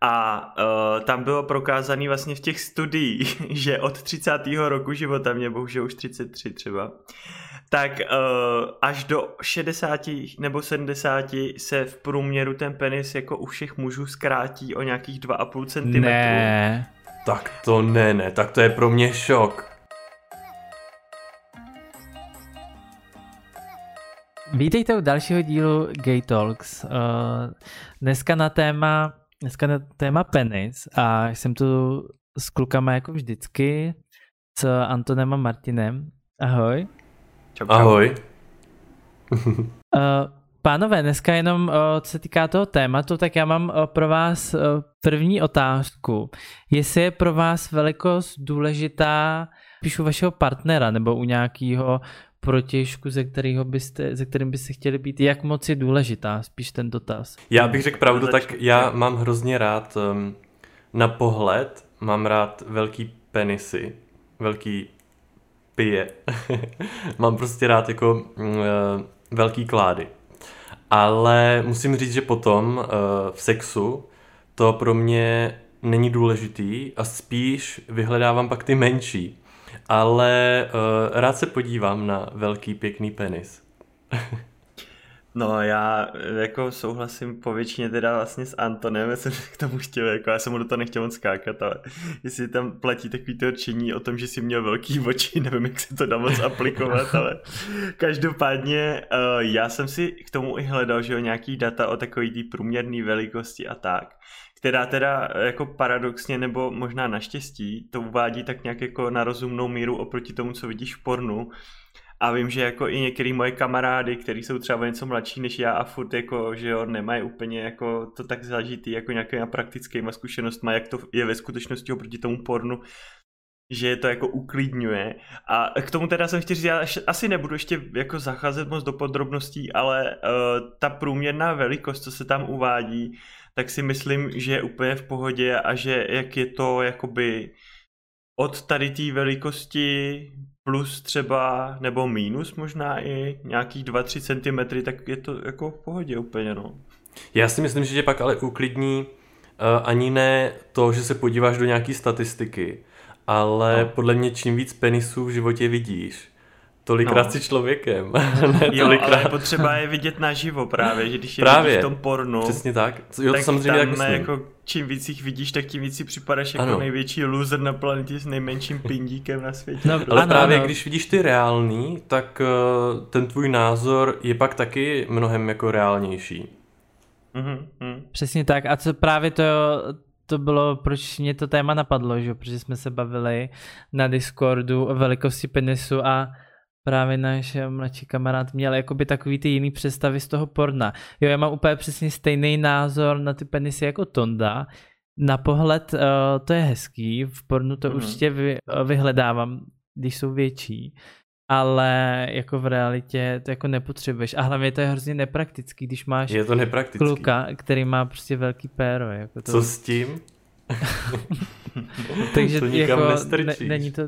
A uh, tam bylo prokázaný vlastně v těch studiích, že od 30. roku života, mě bohužel už 33 třeba, tak uh, až do 60 nebo 70 se v průměru ten penis jako u všech mužů zkrátí o nějakých 2,5 cm. Ne. Tak to ne, ne, tak to je pro mě šok. Vítejte u dalšího dílu Gay Talks. Uh, dneska na téma, dneska na téma penis a jsem tu s klukama jako vždycky, s Antonem a Martinem. Ahoj. Čau, čau. Ahoj. Uh, pánové, dneska jenom uh, co se týká toho tématu, tak já mám uh, pro vás uh, první otázku. Jestli je pro vás velikost důležitá píšu vašeho partnera nebo u nějakého protěžku, ze, kterého byste, ze kterým byste chtěli být, jak moc je důležitá, spíš ten dotaz. Já bych řekl pravdu, tak já mám hrozně rád um, na pohled, mám rád velký penisy, velký pije. mám prostě rád jako uh, velký klády. Ale musím říct, že potom uh, v sexu to pro mě není důležitý a spíš vyhledávám pak ty menší. Ale uh, rád se podívám na velký pěkný penis. No já eh, jako souhlasím po většině teda vlastně s Antonem, já jsem k tomu chtěl, jako já jsem mu do toho nechtěl moc skákat, ale jestli tam platí takový to určení o tom, že jsi měl velký oči, nevím, jak se to dá moc aplikovat, ale každopádně uh, já jsem si k tomu i hledal, že jo, nějaký data o takový té průměrné velikosti a tak která teda jako paradoxně nebo možná naštěstí to uvádí tak nějak jako na rozumnou míru oproti tomu, co vidíš v pornu, a vím, že jako i některý moje kamarády, kteří jsou třeba něco mladší než já a furt jako, že jo, nemají úplně jako to tak zažitý jako nějakýma praktickýma zkušenostma, jak to je ve skutečnosti oproti tomu pornu, že to jako uklidňuje. A k tomu teda jsem chtěl říct, já asi nebudu ještě jako zacházet moc do podrobností, ale uh, ta průměrná velikost, co se tam uvádí, tak si myslím, že je úplně v pohodě a že jak je to jakoby od tady té velikosti plus třeba, nebo minus možná i nějakých 2-3 cm, tak je to jako v pohodě úplně, no. Já si myslím, že tě pak ale uklidní uh, ani ne to, že se podíváš do nějaký statistiky, ale No. podle mě čím víc penisů v životě vidíš, tolikrát No. jsi člověkem. ne, Jo, ale je tolikrát. potřeba je vidět naživo právě, že když je Právě. vidíš v tom pornu, Přesně tak. Jo, to tak samozřejmě tam tak jako čím víc jich vidíš, tak tím víc si připadáš jako Ano. největší loser na planetě s nejmenším pindíkem na světě. No, Ale ano, právě ano. když vidíš ty reální, tak uh, ten tvůj názor je pak taky mnohem jako reálnější. Mhm, mhm. Přesně tak. A co právě to, to bylo, proč mě to téma napadlo, že? jo? protože jsme se bavili na Discordu o velikosti penisu a právě náš mladší kamarád měl jakoby takový ty jiný představy z toho porna. Jo, já mám úplně přesně stejný názor na ty penisy jako Tonda. Na pohled uh, to je hezký, v pornu to Mhm. určitě vy, vyhledávám, když jsou větší, ale jako v realitě to jako nepotřebuješ. A hlavně to je hrozně nepraktický, když máš Je to nepraktický. kluka, který má prostě velký péro. Jako to, Co s tím? takže to nikam jako nestrčíš. ne, není to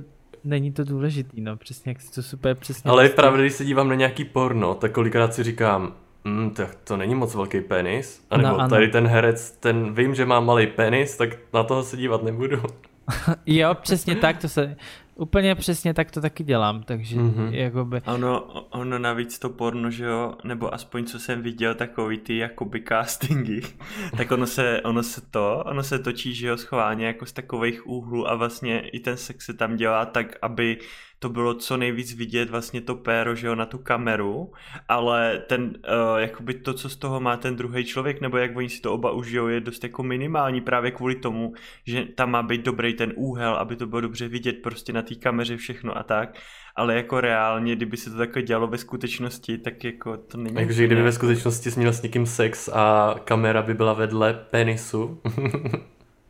není to důležitý, no, přesně jak si to super přesně. Ale je pravda, když se dívám na nějaký porno, tak kolikrát si říkám, mm, tak to není moc velký penis. A nebo No, tady ten herec, ten vím, že má malý penis, tak na toho se dívat nebudu. Jo, přesně tak, to se, úplně přesně tak to taky dělám, takže Mhm. jakoby, Ono, ono navíc to porno, že jo, nebo aspoň co jsem viděl, takový ty jakoby castingy, tak ono se, ono se to, ono se točí, že jo, schválně jako z takových úhlů a vlastně i ten sex se tam dělá tak, aby to bylo co nejvíc vidět vlastně to péro, že jo, na tu kameru, ale ten, uh, jakoby to, co z toho má ten druhý člověk, nebo jak oni si to oba užijou, je dost jako minimální právě kvůli tomu, že tam má být dobrý ten úhel, aby to bylo dobře vidět prostě na té kameře všechno a tak, ale jako reálně, kdyby se to takhle dělalo ve skutečnosti, tak jako to není... Takže kdyby ve jako- skutečnosti jsi měl s někým sex a kamera by byla vedle penisu.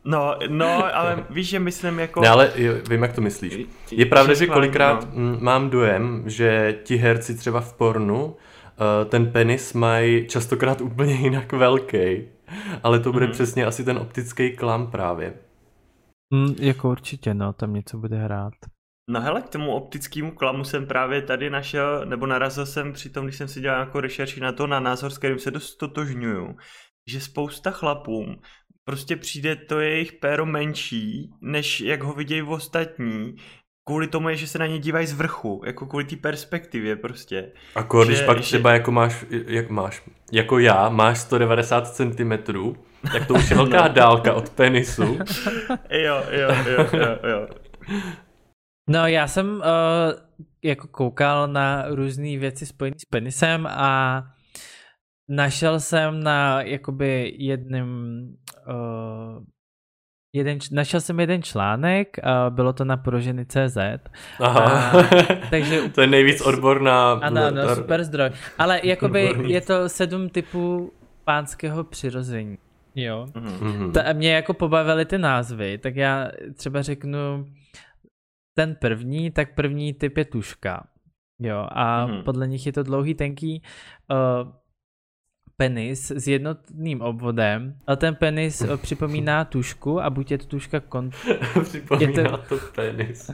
No, no, ale víš, že myslím jako... ne, ale jo, vím, jak to myslíš. Je pravda, že kolikrát no. mm, mám dojem, že ti herci třeba v pornu eh, ten penis mají častokrát úplně jinak velký. Ale to bude Mhm. přesně asi ten optický klam právě. mm, jako určitě, no, tam něco bude hrát. No hele, k tomu optickému klamu jsem právě tady našel, nebo narazil jsem při tom, když jsem si dělal jako rešerši na to, na názor, s kterým se dost totožňuju, že spousta chlapům prostě přijde to jejich péro menší, než jak ho vidějí v ostatní, kvůli tomu je, že se na ně dívají z vrchu, jako kvůli té perspektivě prostě. A když pak že... třeba jako máš, jak máš, jako já, máš 190 cm, tak to už je velká no. dálka od penisu. jo, jo, jo, jo, jo. No já jsem uh, jako koukal na různé věci spojené s penisem a našel jsem na jakoby jedním uh, jeden, našel jsem jeden článek, a bylo to na proženy CZ. Aha. A, takže, to je nejvíc odborná... Ano, ano, super zdroj. Ale jakoby odborný. je to sedm typů pánského přirození. Jo. Mm-hmm. Ta, mě jako pobavily ty názvy, tak já třeba řeknu ten první, tak první typ je tuška. Jo, a mm-hmm. podle nich je to dlouhý, tenký. Uh, penis s jednotným obvodem a ten penis eh, připomíná tušku a buď je to tuška kont... připomíná je to... to penis.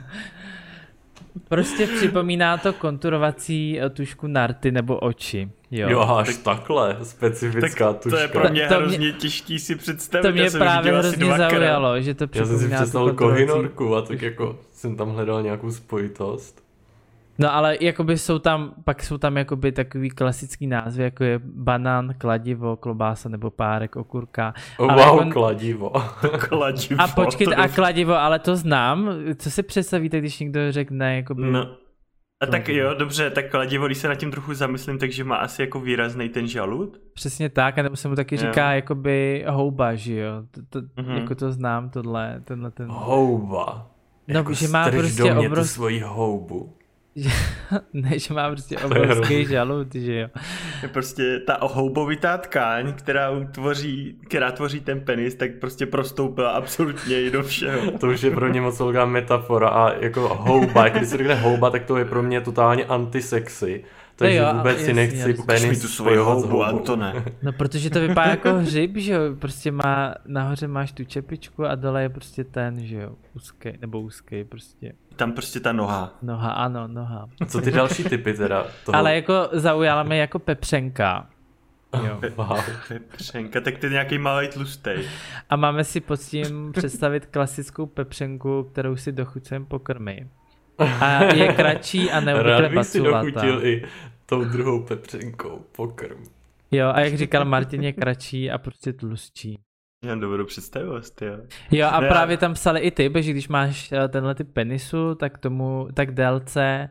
Prostě připomíná to konturovací eh, tušku narty nebo oči. Jo, jo až tak, takhle, specifická tak tuška. To je pro mě to hrozně mě, těžký si představit. To mě právě hrozně zaujalo, že to připomíná Já jsem si představil kohinorku a tak jako jsem tam hledal nějakou spojitost. No ale jakoby jsou tam, pak jsou tam jakoby takový klasický názvy, jako je banán, kladivo, klobása nebo párek, okurka. Oh, ale wow, jako... kladivo. kladivo. A počkejte, a kladivo, ale to znám. Co si představíte, když někdo řekne jakoby... No. A tak jo, dobře, tak kladivo, když se nad tím trochu zamyslím, takže má asi jako výrazný ten žalud? Přesně tak, a nebo se mu taky říká jo. jakoby houba, že jo? To, to, mm-hmm. Jako to znám, tohle, tenhle ten... Houba. No, jako že má prostě obrovský... svoji houbu že, ne, že má prostě obrovský žalud, že jo. Je prostě ta houbovitá tkáň, která tvoří, která tvoří ten penis, tak prostě prostoupila absolutně i do všeho. To už je pro mě moc velká metafora a jako houba, když se řekne houba, tak to je pro mě totálně antisexy. Takže jo, vůbec si nechci jasný. penis tu svoji houbu, Antone. No protože to vypadá jako hřib, že jo, prostě má, nahoře máš tu čepičku a dole je prostě ten, že jo, úzký, nebo úzký prostě. Tam prostě ta noha. Noha, ano, noha. Co ty další typy teda? Toho? Ale jako zaujala mě jako pepřenka. Jo. Wow. Pepřenka, tak ty nějaký malý tlustej. A máme si pod tím představit klasickou pepřenku, kterou si dochucujeme pokrmy. A je kratší a neobvykle Rád si dochutil i tou druhou pepřenkou pokrm. Jo, a jak říkal Martin, je kratší a prostě tlustší. Já mám dobrou představivost, jo. Jo, a ne, právě tam psali i ty, že když máš eh, tenhle typ penisu, tak tomu, tak délce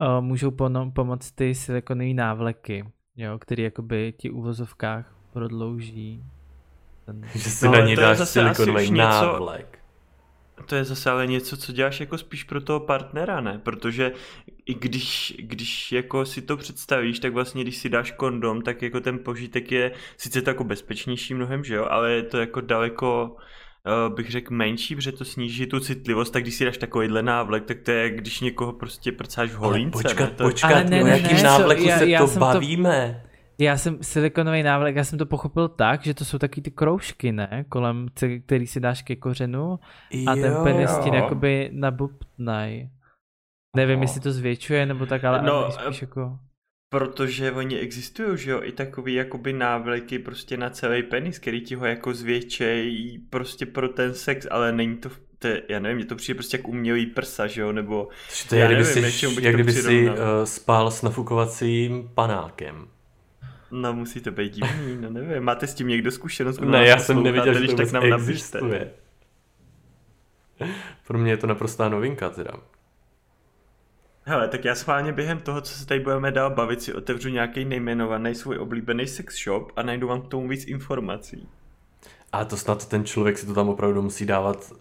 uh, můžou pono, pomoct ty silikonové návleky, jo, který jakoby ti uvozovkách prodlouží. Ten... Že si no, na ní dáš silikonový návlek. To je zase ale něco, co děláš jako spíš pro toho partnera, ne? Protože i když, když jako si to představíš, tak vlastně když si dáš kondom, tak jako ten požitek je sice to jako bezpečnější mnohem, že jo, ale je to jako daleko uh, bych řekl menší, protože to sníží tu citlivost, tak když si dáš takovýhle návlek, tak to je, když někoho prostě prcáš v holínce. Ale počkat, ne? To... počkat, ale ne, ne, o jakým návleku já, se já to bavíme? Já jsem silikonový návlek, já jsem to pochopil tak, že to jsou taky ty kroužky, ne? Kolem, který si dáš ke kořenu a jo, ten penis ti jakoby nabubtnaj. Nevím, jestli to zvětšuje nebo tak, ale no, spíš jako... Protože oni existují, že jo, i takový jakoby návleky prostě na celý penis, který ti ho jako zvětšejí prostě pro ten sex, ale není to, to je, já nevím, mě to přijde prostě jak umělý prsa, že jo, nebo... To je, jak kdyby, nevím, si, jak kdyby si uh, spál s nafukovacím panákem. No musí to být divný, no nevím. Máte s tím někdo zkušenost? Ne, já jsem neviděl, že to tak nám existuje. Pro mě je to naprostá novinka teda. Hele, tak já schválně během toho, co se tady budeme dál bavit, si otevřu nějaký nejmenovaný svůj oblíbený sex shop a najdu vám k tomu víc informací. A to snad ten člověk si to tam opravdu musí dávat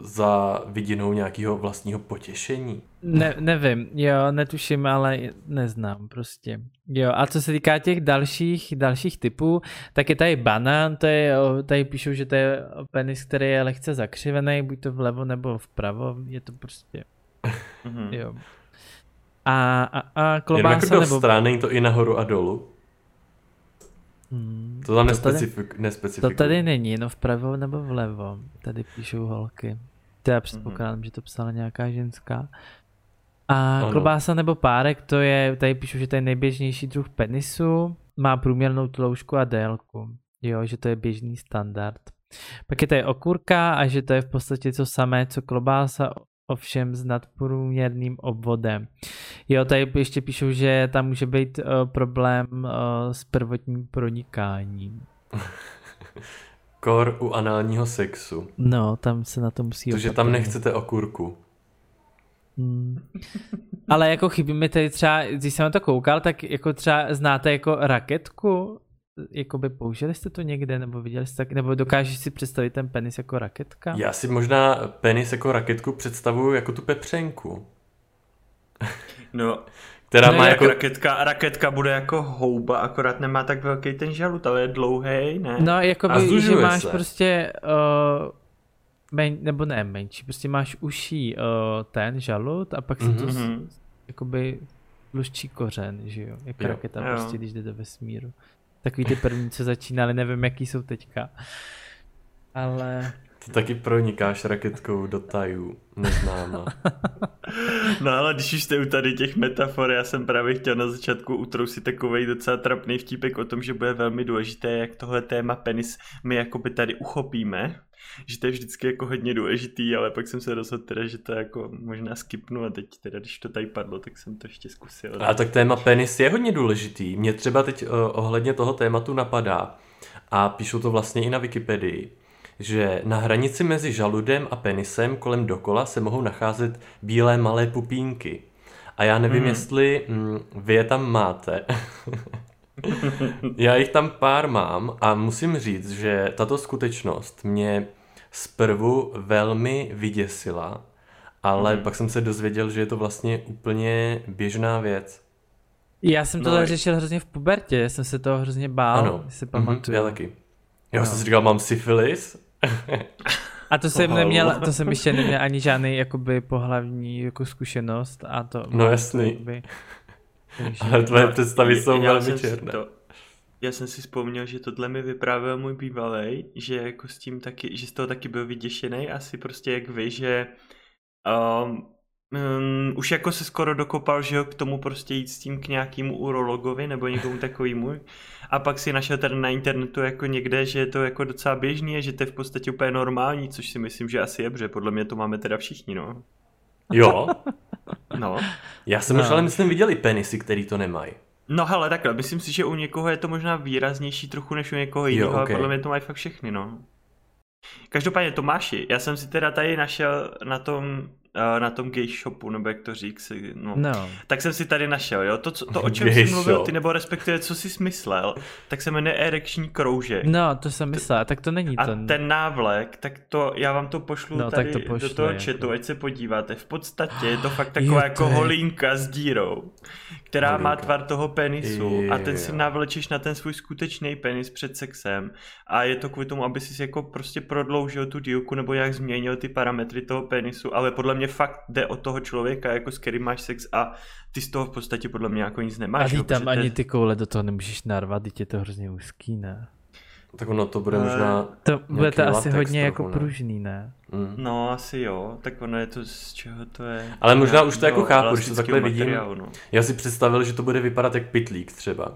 za vidinou nějakého vlastního potěšení? Ne, nevím, jo, netuším, ale neznám prostě. Jo, a co se týká těch dalších, dalších typů, tak je tady banán, to je, tady píšou, že to je penis, který je lehce zakřivený, buď to vlevo nebo vpravo, je to prostě, mhm. jo. A, a, a klobása jako nebo... strany, to i nahoru a dolů? Hmm, to tam nespecifik, To tady není, no vpravo nebo vlevo. Tady píšou holky. To já předpokládám, mm-hmm. že to psala nějaká ženská. A ano. klobása nebo párek, to je, tady píšu, že to je nejběžnější druh penisu, má průměrnou tloušku a délku. Jo, že to je běžný standard. Pak je tady okurka a že to je v podstatě to samé, co klobása, ovšem s nadprůměrným obvodem. Jo, tady ještě píšou, že tam může být uh, problém uh, s prvotním pronikáním. Kor u análního sexu. No, tam se na to musí Protože tam nechcete okurku. Hmm. Ale jako chybí mi tady třeba, když jsem na to koukal, tak jako třeba znáte jako raketku? Jakoby použili jste to někde, nebo viděli jste tak, nebo dokážeš si představit ten penis jako raketka? Já si možná penis jako raketku představuju jako tu pepřenku. No, která no má jako... jako... Raketka, raketka bude jako houba, akorát nemá tak velký ten žalud, ale je dlouhý, ne? No, jako by, že máš se. prostě, uh, men, nebo ne menší, prostě máš uší uh, ten žalud a pak se to Mhm. mm-hmm. Jakoby tluští kořen, že jo, jako Jo. raketa Jo. prostě, když jde do vesmíru. Takový ty první, co začínali, nevím, jaký jsou teďka. Ale Ty taky pronikáš raketkou do tajů, neznáma. No ale když už jste u tady těch metafor, já jsem právě chtěl na začátku utrousit takový docela trapný vtípek o tom, že bude velmi důležité, jak tohle téma penis my jakoby tady uchopíme, že to je vždycky jako hodně důležitý, ale pak jsem se rozhodl teda, že to jako možná skipnu a teď teda, když to tady padlo, tak jsem to ještě zkusil. A tak téma penis je hodně důležitý. Mě třeba teď uh, ohledně toho tématu napadá, a píšou to vlastně i na Wikipedii, že na hranici mezi žaludem a penisem kolem dokola se mohou nacházet bílé malé pupínky. A já nevím, Mhm. jestli mm, vy je tam máte. já jich tam pár mám a musím říct, že tato skutečnost mě zprvu velmi vyděsila, ale Mhm. pak jsem se dozvěděl, že je to vlastně úplně běžná věc. já jsem No, tohle je- řešil hrozně v pubertě, já jsem se toho hrozně bál, ano, si Mhm, pamatuju. já taky. Já No. jsem si říkal, mám syfilis. A to jsem neměl, to jsem ještě neměl ani žádný jakoby pohlavní jako zkušenost a to... No jasný. Jakoby, Ale tvoje No, představy jsou já velmi černé. To, já jsem si vzpomněl, že tohle mi vyprávěl můj bývalej, že jako s tím taky, že z toho taky byl vyděšený, asi prostě jak vy, že um, um, už jako se skoro dokopal, že jo, k tomu prostě jít s tím k nějakému urologovi nebo někomu takovému a pak si našel tady na internetu jako někde, že je to jako docela běžný a že to je v podstatě úplně normální, což si myslím, že asi je, protože podle mě to máme teda všichni, no. Jo, No. já jsem No. už ale myslím viděl i penisy, který to nemají. No hele, takhle, myslím si, že u někoho je to možná výraznější trochu než u někoho Jo, jiného, ale okej. podle mě to mají fakt všechny, no. Každopádně Tomáši, já jsem si teda tady našel na tom, na tom gay shopu, nebo jak to řík si, no. No, Tak jsem si tady našel, jo, to, co, to o čem Gay jsi mluvil shop. ty, nebo respektive co jsi smyslel, tak se jmenuje erekční kroužek. no, to jsem myslel, tak to není A to. ten návlek, tak to, já vám to pošlu No, tak tady to pošli, do toho jako. chatu, ať se podíváte. V podstatě je to fakt taková jako je- holínka s dírou, která má Holínka. tvar toho penisu a ten si Jo. navlečeš na ten svůj skutečný penis před sexem a je to kvůli tomu, aby si jako prostě prodloužil tu dílku nebo jak změnil ty parametry toho penisu, ale podle mě fakt jde o toho člověka, jako s kterým máš sex a ty z toho v podstatě podle mě jako nic A nemáš. jo, tam protože ani ty koule do toho nemůžeš narvat, teď je to hrozně úzký, ne? Tak ono to bude možná... To bude to asi hodně jako trochu, ne? pružný, ne? Mm. No, asi jo, tak ono je to z čeho to je. Ale možná už to jako chápu, když to takhle vidím. materiálu, No. Já si představil, že to bude vypadat jak pitlík třeba.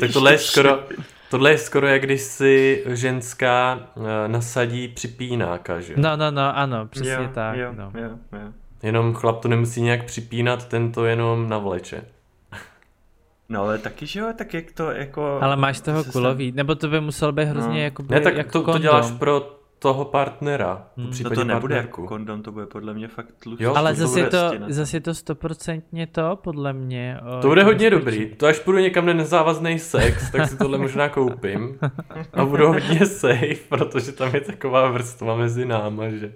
Tak tohle je skoro, tohle je skoro jak když si ženská eh, nasadí připínáka, že? No, no, no, ano, přesně jo, tak, jo, no. jo, jo. Jenom chlap to nemusí nějak připínat, ten to jenom navleče. No ale taky, že jo, tak jak to jako... Ale máš toho kulový, nebo to by musel být hrozně No. jako Ne, tak jako to, to děláš pro toho partnera. Hmm. V No případě to nebude partnerku. jako kondom, to bude podle mě fakt tlustý. Jo, Ale to zase je bude to, zase je to stoprocentně to, podle mě. o, To bude hodně bezpečí. dobrý. To až půjdu někam na nezávazný sex, tak si tohle možná koupím. A budu hodně safe, protože tam je taková vrstva mezi náma, že...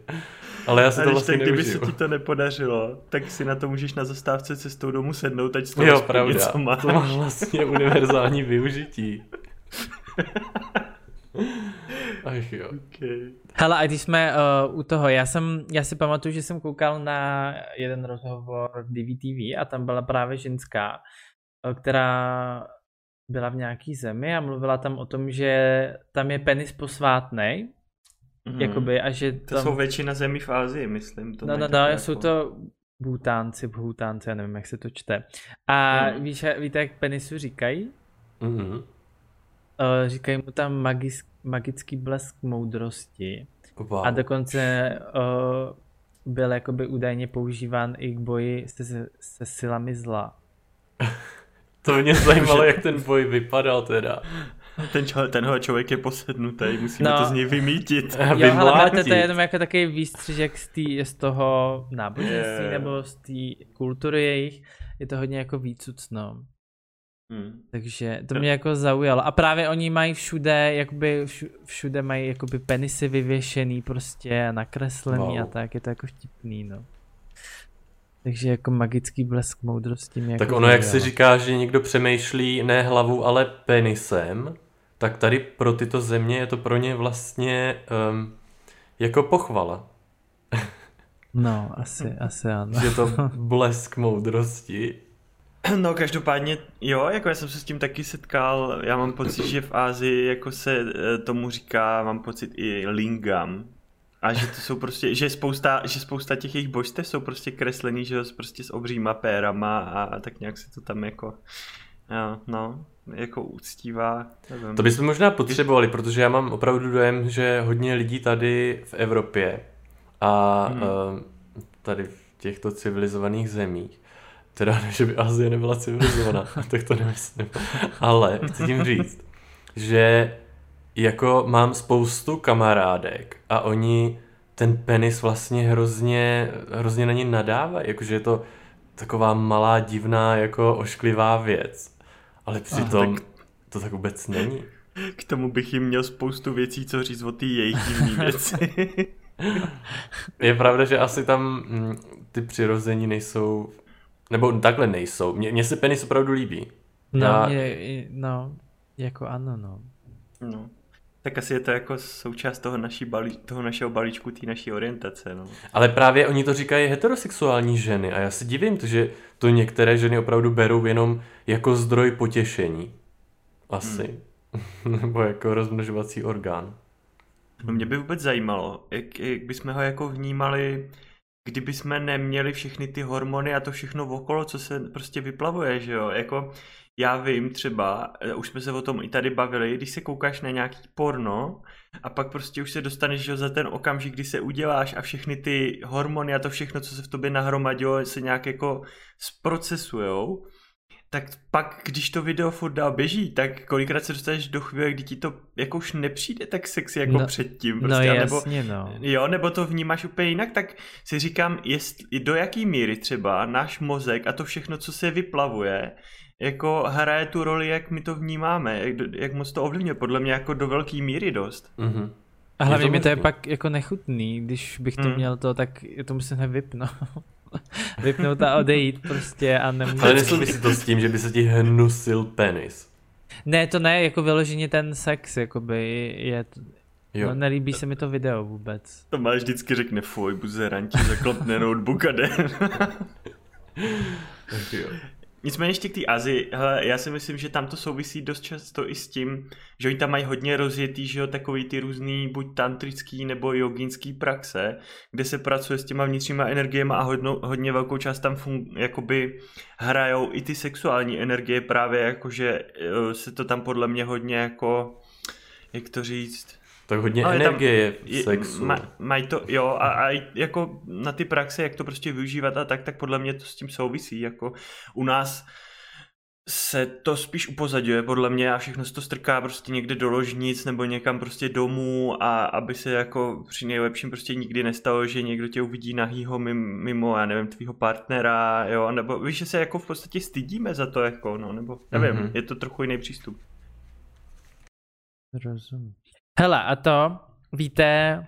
Ale já si A to vlastně tak, kdyby se ti to nepodařilo, tak si na to můžeš na zastávce cestou domů sednout, ať z toho Jo, pravda. něco máš. To má vlastně univerzální využití. Ach jo. Okay. Hele, a když jsme uh, u toho, já jsem, já si pamatuju, že jsem koukal na jeden rozhovor DVTV a tam byla právě ženská, eh, která byla v nějaký zemi a mluvila tam o tom, že tam je penis posvátnej, Mhm. jakoby, a že To tam... jsou většina zemí v Ázii, myslím. To No, no, no, jsou jako- to Bhutánci, Bhutánci, já nevím, jak se to čte. A Mhm. víš, víte, jak penisu říkají? Mhm. Uh, říkají mu tam magický magický blesk moudrosti. Wow. A dokonce uh, byl jakoby údajně používán i k boji se, se silami zla. To mě zajímalo, jak ten boj vypadal teda. Ten čo, tenhle člověk je posednutý, musíme No. to z něj vymítit. Jo, ale to, to je jenom jako takový výstřižek z, tý, z toho náboženství Je. nebo z té kultury jejich. Je to hodně jako výcucno. Hmm. Takže to mě jako zaujalo. A právě oni mají všude, jakoby všu- všude mají jakoby penisy vyvěšený prostě a nakreslený Wow. a tak, je to jako vtipný, no. Takže jako magický blesk moudrosti mě Tak jako ono, jak se říká, že někdo přemýšlí ne hlavou, ale penisem, tak tady pro tyto země je to pro ně vlastně um, jako pochvala. No, asi, asi ano. Že to blesk moudrosti. No každopádně, jo, jako já jsem se s tím taky setkal, já mám pocit, že v Ázii jako se eh, tomu říká, mám pocit i lingam. A že to jsou prostě, že spousta, že spousta těch jejich božstev jsou prostě kreslený, že prostě s obříma pérama a, a tak nějak se to tam jako, jo, no, jako uctívá, nevím. To bychom možná potřebovali, protože já mám opravdu dojem, že hodně lidí tady v Evropě a hmm. tady v těchto civilizovaných zemích, teda že by Azie nebyla civilizovaná, tak to nemyslím, ale chci tím říct, že jako mám spoustu kamarádek a oni ten penis vlastně hrozně, hrozně na ně nadávají, jakože je to taková malá, divná, jako ošklivá věc. Ale přitom tak- to tak vůbec není. K tomu bych jim měl spoustu věcí, co říct o ty jejich divný věci. Je pravda, že asi tam mm, ty přirození nejsou, nebo takhle nejsou. Mně, mně se penis opravdu líbí. No, Já- je, no, jako ano, no. no. Tak asi je to jako součást toho, naší balí, toho našeho balíčku, té naší orientace, no. Ale právě oni to říkají heterosexuální ženy a já se divím, že to některé ženy opravdu berou jenom jako zdroj potěšení. Asi. nebo jako rozmnožovací orgán. No mě by vůbec zajímalo, jak, jak bychom ho jako vnímali, kdyby jsme neměli všechny ty hormony a to všechno okolo, co se prostě vyplavuje, že jo, jako já vím třeba, eh, už jsme se o tom i tady bavili, když se koukáš na nějaký porno a pak prostě už se dostaneš že za ten okamžik, kdy se uděláš a všechny ty hormony a to všechno, co se v tobě nahromadilo, se nějak jako zprocesujou, tak pak, když to video furt dál běží, tak kolikrát se dostaneš do chvíle, kdy ti to jako už nepřijde tak sexy jako No- předtím. No Prostě, anebo, jasně, no. Jo, nebo to vnímáš úplně jinak, tak si říkám, jestli, do jaký míry třeba náš mozek a to všechno, co se vyplavuje, jako hraje tu roli, jak my to vnímáme, jak, jak moc to ovlivňuje, podle mě jako do velké míry dost. Mhm. A hlavně mi to je pak jako nechutný, když bych to Hmm. měl to, tak to musím vypnout. Vypnout a odejít prostě a nemůžu. Ale nesouvisí to s tím, že by se ti hnusil penis. Ne, to ne, jako vyloženě ten sex, jakoby je, Jo. no, nelíbí se mi to video vůbec. To máš vždycky řekne, fuj, buzeranti, zaklopne notebook a jde. jo. Nicméně ještě k té Azii, hele, já si myslím, že tam to souvisí dost často i s tím, že oni tam mají hodně rozjetý, že jo, takový ty různý buď tantrický nebo jogínský praxe, kde se pracuje s těma vnitřníma energiemi a hodno, hodně velkou část tam fun, jakoby hrajou i ty sexuální energie právě jakože eh, se to tam podle mě hodně jako, jak to říct, Tak hodně Ale tam energie je v sexu. Ma, mají to, jo, a, a i jako na ty praxe, jak to prostě využívat a tak, tak podle mě to s tím souvisí, jako u nás se to spíš upozadňuje podle mě a všechno se to strká prostě někde do ložnic nebo někam prostě domů a aby se jako při nejlepším prostě nikdy nestalo, že někdo tě uvidí nahýho mimo, já nevím, tvýho partnera, jo, nebo víš, že se jako v podstatě stydíme za to, jako, no, nebo nevím, Mhm. mm-hmm. je to trochu jiný přístup. Rozumím. Hele, a to, víte,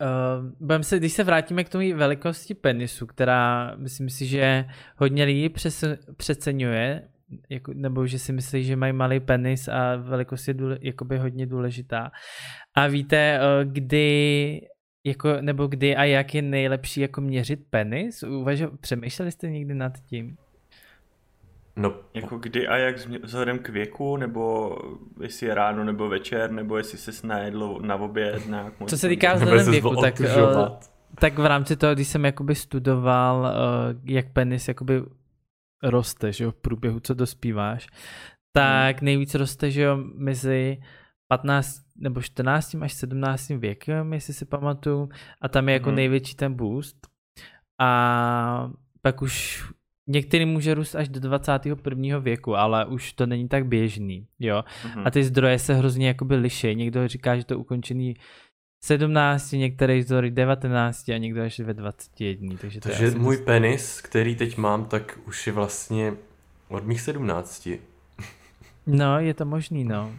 uh, budem se, když se vrátíme k tomu velikosti penisu, která myslím si, že hodně lidí přes, přeceňuje, jako, nebo že si myslí, že mají malý penis a velikost je důle, jakoby hodně důležitá. A víte, uh, kdy jako, nebo kdy a jak je nejlepší jako měřit penis? Uvažo, přemýšleli jste někdy nad tím? No, Jako kdy a jak vzhledem k věku, nebo jestli je ráno nebo večer, nebo jestli se snajedlo na oběd nějak moc. Co se týká vzhledem věku, tak, eh, tak v rámci toho, když jsem jakoby studoval, uh, jak penis jakoby roste, že jo, v průběhu, co dospíváš, tak nejvíc roste, že jo, mezi 15 nebo 14 až 17 věkem, jestli si pamatuju, a tam je jako Mhm. největší ten boost. A pak už některý může růst až do 21. věku, ale už to není tak běžný, jo. Mhm. A ty zdroje se hrozně jakoby liší. Někdo říká, že to ukončený 17, některý zdroj 19 a někdo až ve 21. Takže, to je Takže můj dost- penis, který teď mám, tak už je vlastně od mých 17. No, je to možný, no.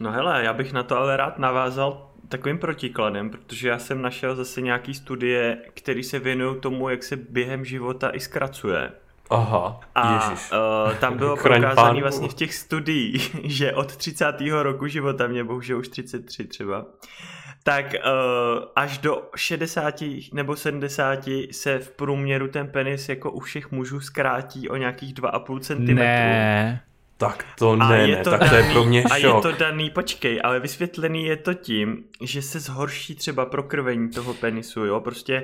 No hele, já bych na to ale rád navázal takovým protikladem, protože já jsem našel zase nějaký studie, které se věnují tomu, jak se během života i zkracuje. Aha, A ježiš. uh, tam bylo prokázané vlastně v těch studiích, že od 30. roku života, mě bohužel už 33 třeba, tak uh, až do 60 nebo 70 se v průměru ten penis jako u všech mužů zkrátí o nějakých 2,5 cm. Ne. Tak to A ne, je ne, to tak to je daný- pro mě A je šok. to daný, počkej, ale vysvětlený je to tím, že se zhorší třeba prokrvení toho penisu, jo, prostě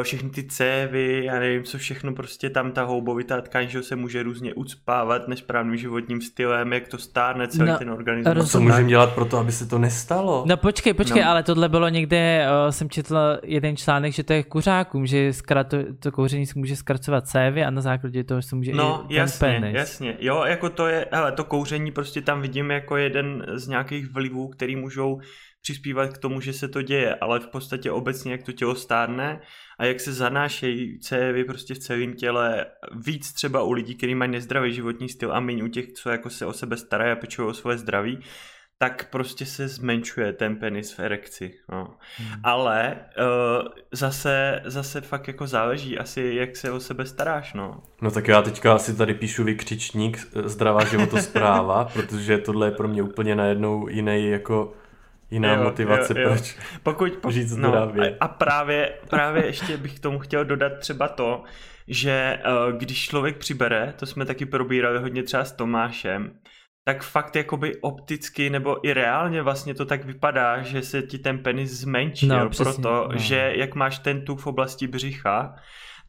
eh, všechny ty cévy, já nevím, co všechno, prostě tam ta houbovitá tkáň, že jo, se může různě ucpávat nesprávným životním stylem, jak to stárne celý No, ten organismus. roz- Co můžeme dělat pro to, aby se to nestalo? No počkej, počkej, No. ale tohle bylo někde, uh, jsem četl jeden článek, že to je kuřákům, že zkrato, to kouření se může zkracovat cévy a na základě toho se může No, i ten jasně, penis. jasně. Jo, jako to je, hele, to kouření prostě tam vidím jako jeden z nějakých vlivů, který můžou přispívat k tomu, že se to děje, ale v podstatě obecně, jak to tělo stárne a jak se zanášejí cévy prostě v celém těle, víc třeba u lidí, kteří mají nezdravý životní styl a méně u těch, co jako se o sebe starají a pečují o svoje zdraví, tak prostě se zmenšuje ten penis v erekci. No. Hmm. Ale uh, zase, zase fakt jako záleží asi, jak se o sebe staráš, no. No tak já teďka asi tady píšu vykřičník eh, zdravá životospráva, protože tohle je pro mě úplně najednou jiný jako jiná Jo, motivace, jo, jo. proč. Pokud, pokud Žít no, zdravě. a, a právě, právě ještě bych k tomu chtěl dodat třeba to, že uh, když člověk přibere, to jsme taky probírali hodně třeba s Tomášem, tak fakt jakoby opticky nebo i reálně vlastně to tak vypadá, že se ti ten penis zmenšil, No, přesně, proto, no. že jak máš ten tuk v oblasti břicha,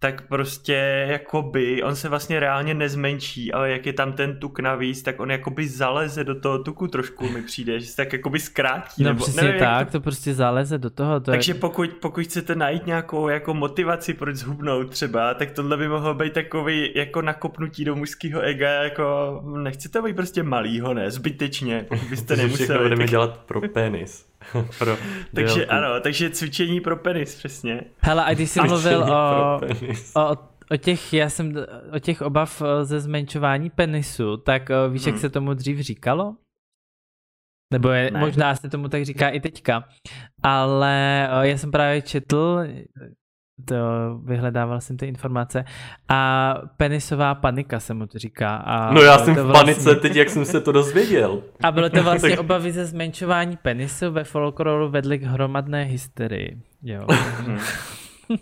tak prostě jakoby, on se vlastně reálně nezmenší, ale jak je tam ten tuk navíc, tak on jakoby zaleze do toho tuku trošku mi přijde, že se tak jakoby zkrátí. No nebo, přesně nevím, tak, to... to prostě zaleze do toho. To takže je... pokud, pokud chcete najít nějakou jako motivaci, proč zhubnout třeba, tak tohle by mohlo být takový jako nakopnutí do mužského ega, jako nechcete být prostě malýho, ne, zbytečně, byste Takže všechno nemuseli. budeme Tak, dělat pro penis. pro takže ano, takže cvičení pro penis, přesně. Hele, a když jsi mluvil o, o, o těch, já jsem, o těch obav eh, ze zmenšování penisu, tak eh, víš, jak Hmm. se tomu dřív říkalo? Nebo je, Ne. možná se tomu tak říká i teďka. Ale eh, já jsem právě četl, to vyhledával jsem ty informace, a penisová panika se mu to říká. A No já jsem v vlastně- panice teď, jak jsem se to dozvěděl. A bylo to vlastně Tak- obavy ze zmenšování penisu ve folkloru vedly k hromadné hysterii. Jo. Hm.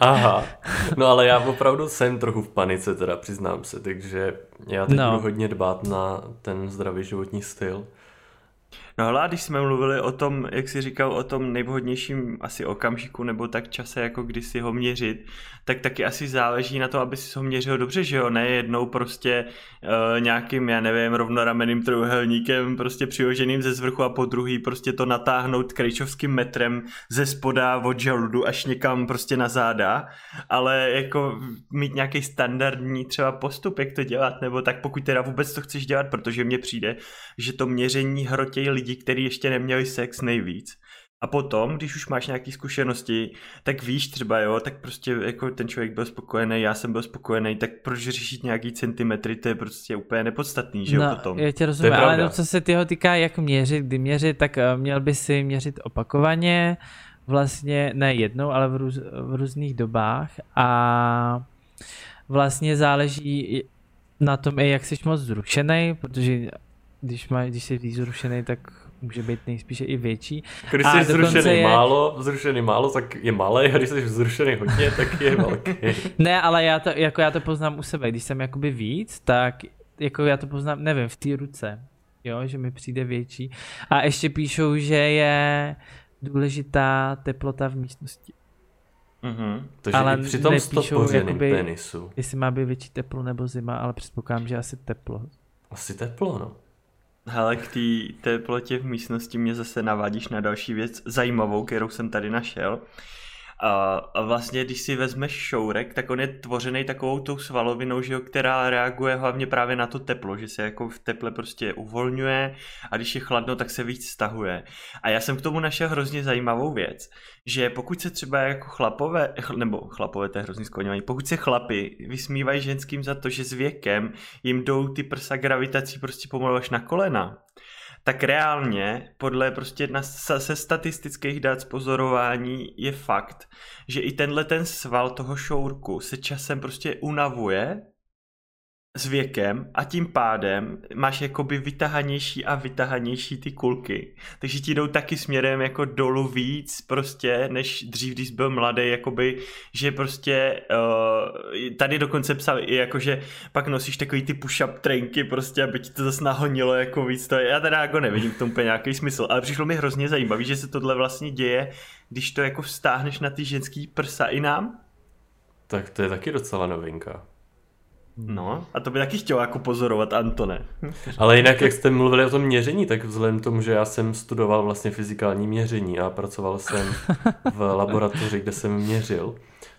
Aha, no ale já opravdu jsem trochu v panice, teda přiznám se, takže já teď No. budu hodně dbát na ten zdravý životní styl. No a když jsme mluvili o tom, jak jsi říkal, o tom nejvhodnějším asi okamžiku nebo tak čase, jako kdy si ho měřit, tak taky asi záleží na to, aby si ho měřil dobře, že jo, ne jednou prostě uh, nějakým, já nevím, rovnoramenným trojuhelníkem prostě přiloženým ze zvrchu a po druhý prostě to natáhnout krejčovským metrem ze spoda od žaludu až někam prostě na záda, ale jako mít nějaký standardní třeba postup, jak to dělat, nebo tak pokud teda vůbec to chceš dělat, protože mně přijde, že to měření hrotějí lidi, kteří ještě neměli sex nejvíc. A potom, když už máš nějaké zkušenosti, tak víš třeba, jo, tak prostě jako ten člověk byl spokojený, já jsem byl spokojený, tak proč řešit nějaký centimetry, to je prostě úplně nepodstatný, že jo, no, potom. já tě rozumím, To ale no, co se tyho týká, jak měřit, kdy měřit, tak eh, měl by si měřit opakovaně, vlastně ne jednou, ale v, růz, v různých dobách a vlastně záleží na tom, i jak jsi moc zrušený, protože když, má, když jsi zrušený, tak může být nejspíše i větší. Když jsi zrušený je- málo, zrušený málo, tak je malý, a když jsi zrušený hodně, tak je velký. Ne, ale já to, jako já to poznám u sebe, když jsem jakoby víc, tak jako já to poznám, nevím, v té ruce, jo, že mi přijde větší. A ještě píšou, že je důležitá teplota v místnosti. Mhm. Takže Ale i při tom jakoby- penisu. Jestli má být větší teplo nebo zima, ale předpokládám, že asi teplo. Asi teplo, no. Hele, k té v místnosti mě zase navádíš na další věc zajímavou, kterou jsem tady našel. A, vlastně, když si vezmeš šourek, tak on je tvořený takovou tou svalovinou, že jo, která reaguje hlavně právě na to teplo, že se jako v teple prostě uvolňuje a když je chladno, tak se víc stahuje. A já jsem k tomu našel hrozně zajímavou věc, že pokud se třeba jako chlapové, nebo chlapové, to je hrozně skloňovaný, pokud se chlapy vysmívají ženským za to, že s věkem jim jdou ty prsa gravitací prostě pomalu až na kolena, tak reálně podle prostě na, se statistických dat z pozorování je fakt, že i tenhle ten sval toho šourku se časem prostě unavuje s věkem a tím pádem máš jakoby vytahanější a vytahanější ty kulky. Takže ti jdou taky směrem jako dolů víc prostě, než dřív, když byl mladý, jakoby, že prostě uh, tady dokonce psal i jako, že pak nosíš takový ty push-up trenky prostě, aby ti to zase nahonilo jako víc. To je, já teda jako nevidím v tom úplně nějaký smysl, ale přišlo mi hrozně zajímavý, že se tohle vlastně děje, když to jako vztáhneš na ty ženský prsa i nám. Tak to je taky docela novinka. No, a to by taky chtěl jako pozorovat, Antone. Ale jinak, jak jste mluvili o tom měření, tak vzhledem k tomu, že já jsem studoval vlastně fyzikální měření a pracoval jsem v laboratoři, kde jsem měřil,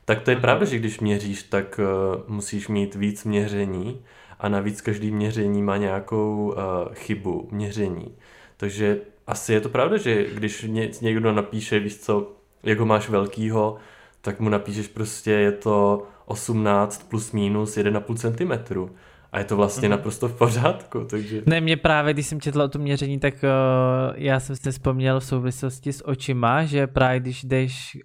tak to je pravda, že když měříš, tak uh, musíš mít víc měření a navíc každý měření má nějakou uh, chybu měření. Takže asi je to pravda, že když někdo napíše, víš co, jak ho máš velkýho, tak mu napíšeš prostě, je to 18 plus minus 1,5 cm. A je to vlastně mm-hmm. naprosto v pořádku, takže... Ne, mě právě, když jsem četl o tom měření, tak uh, já jsem si vzpomněl v souvislosti s očima, že právě když jdeš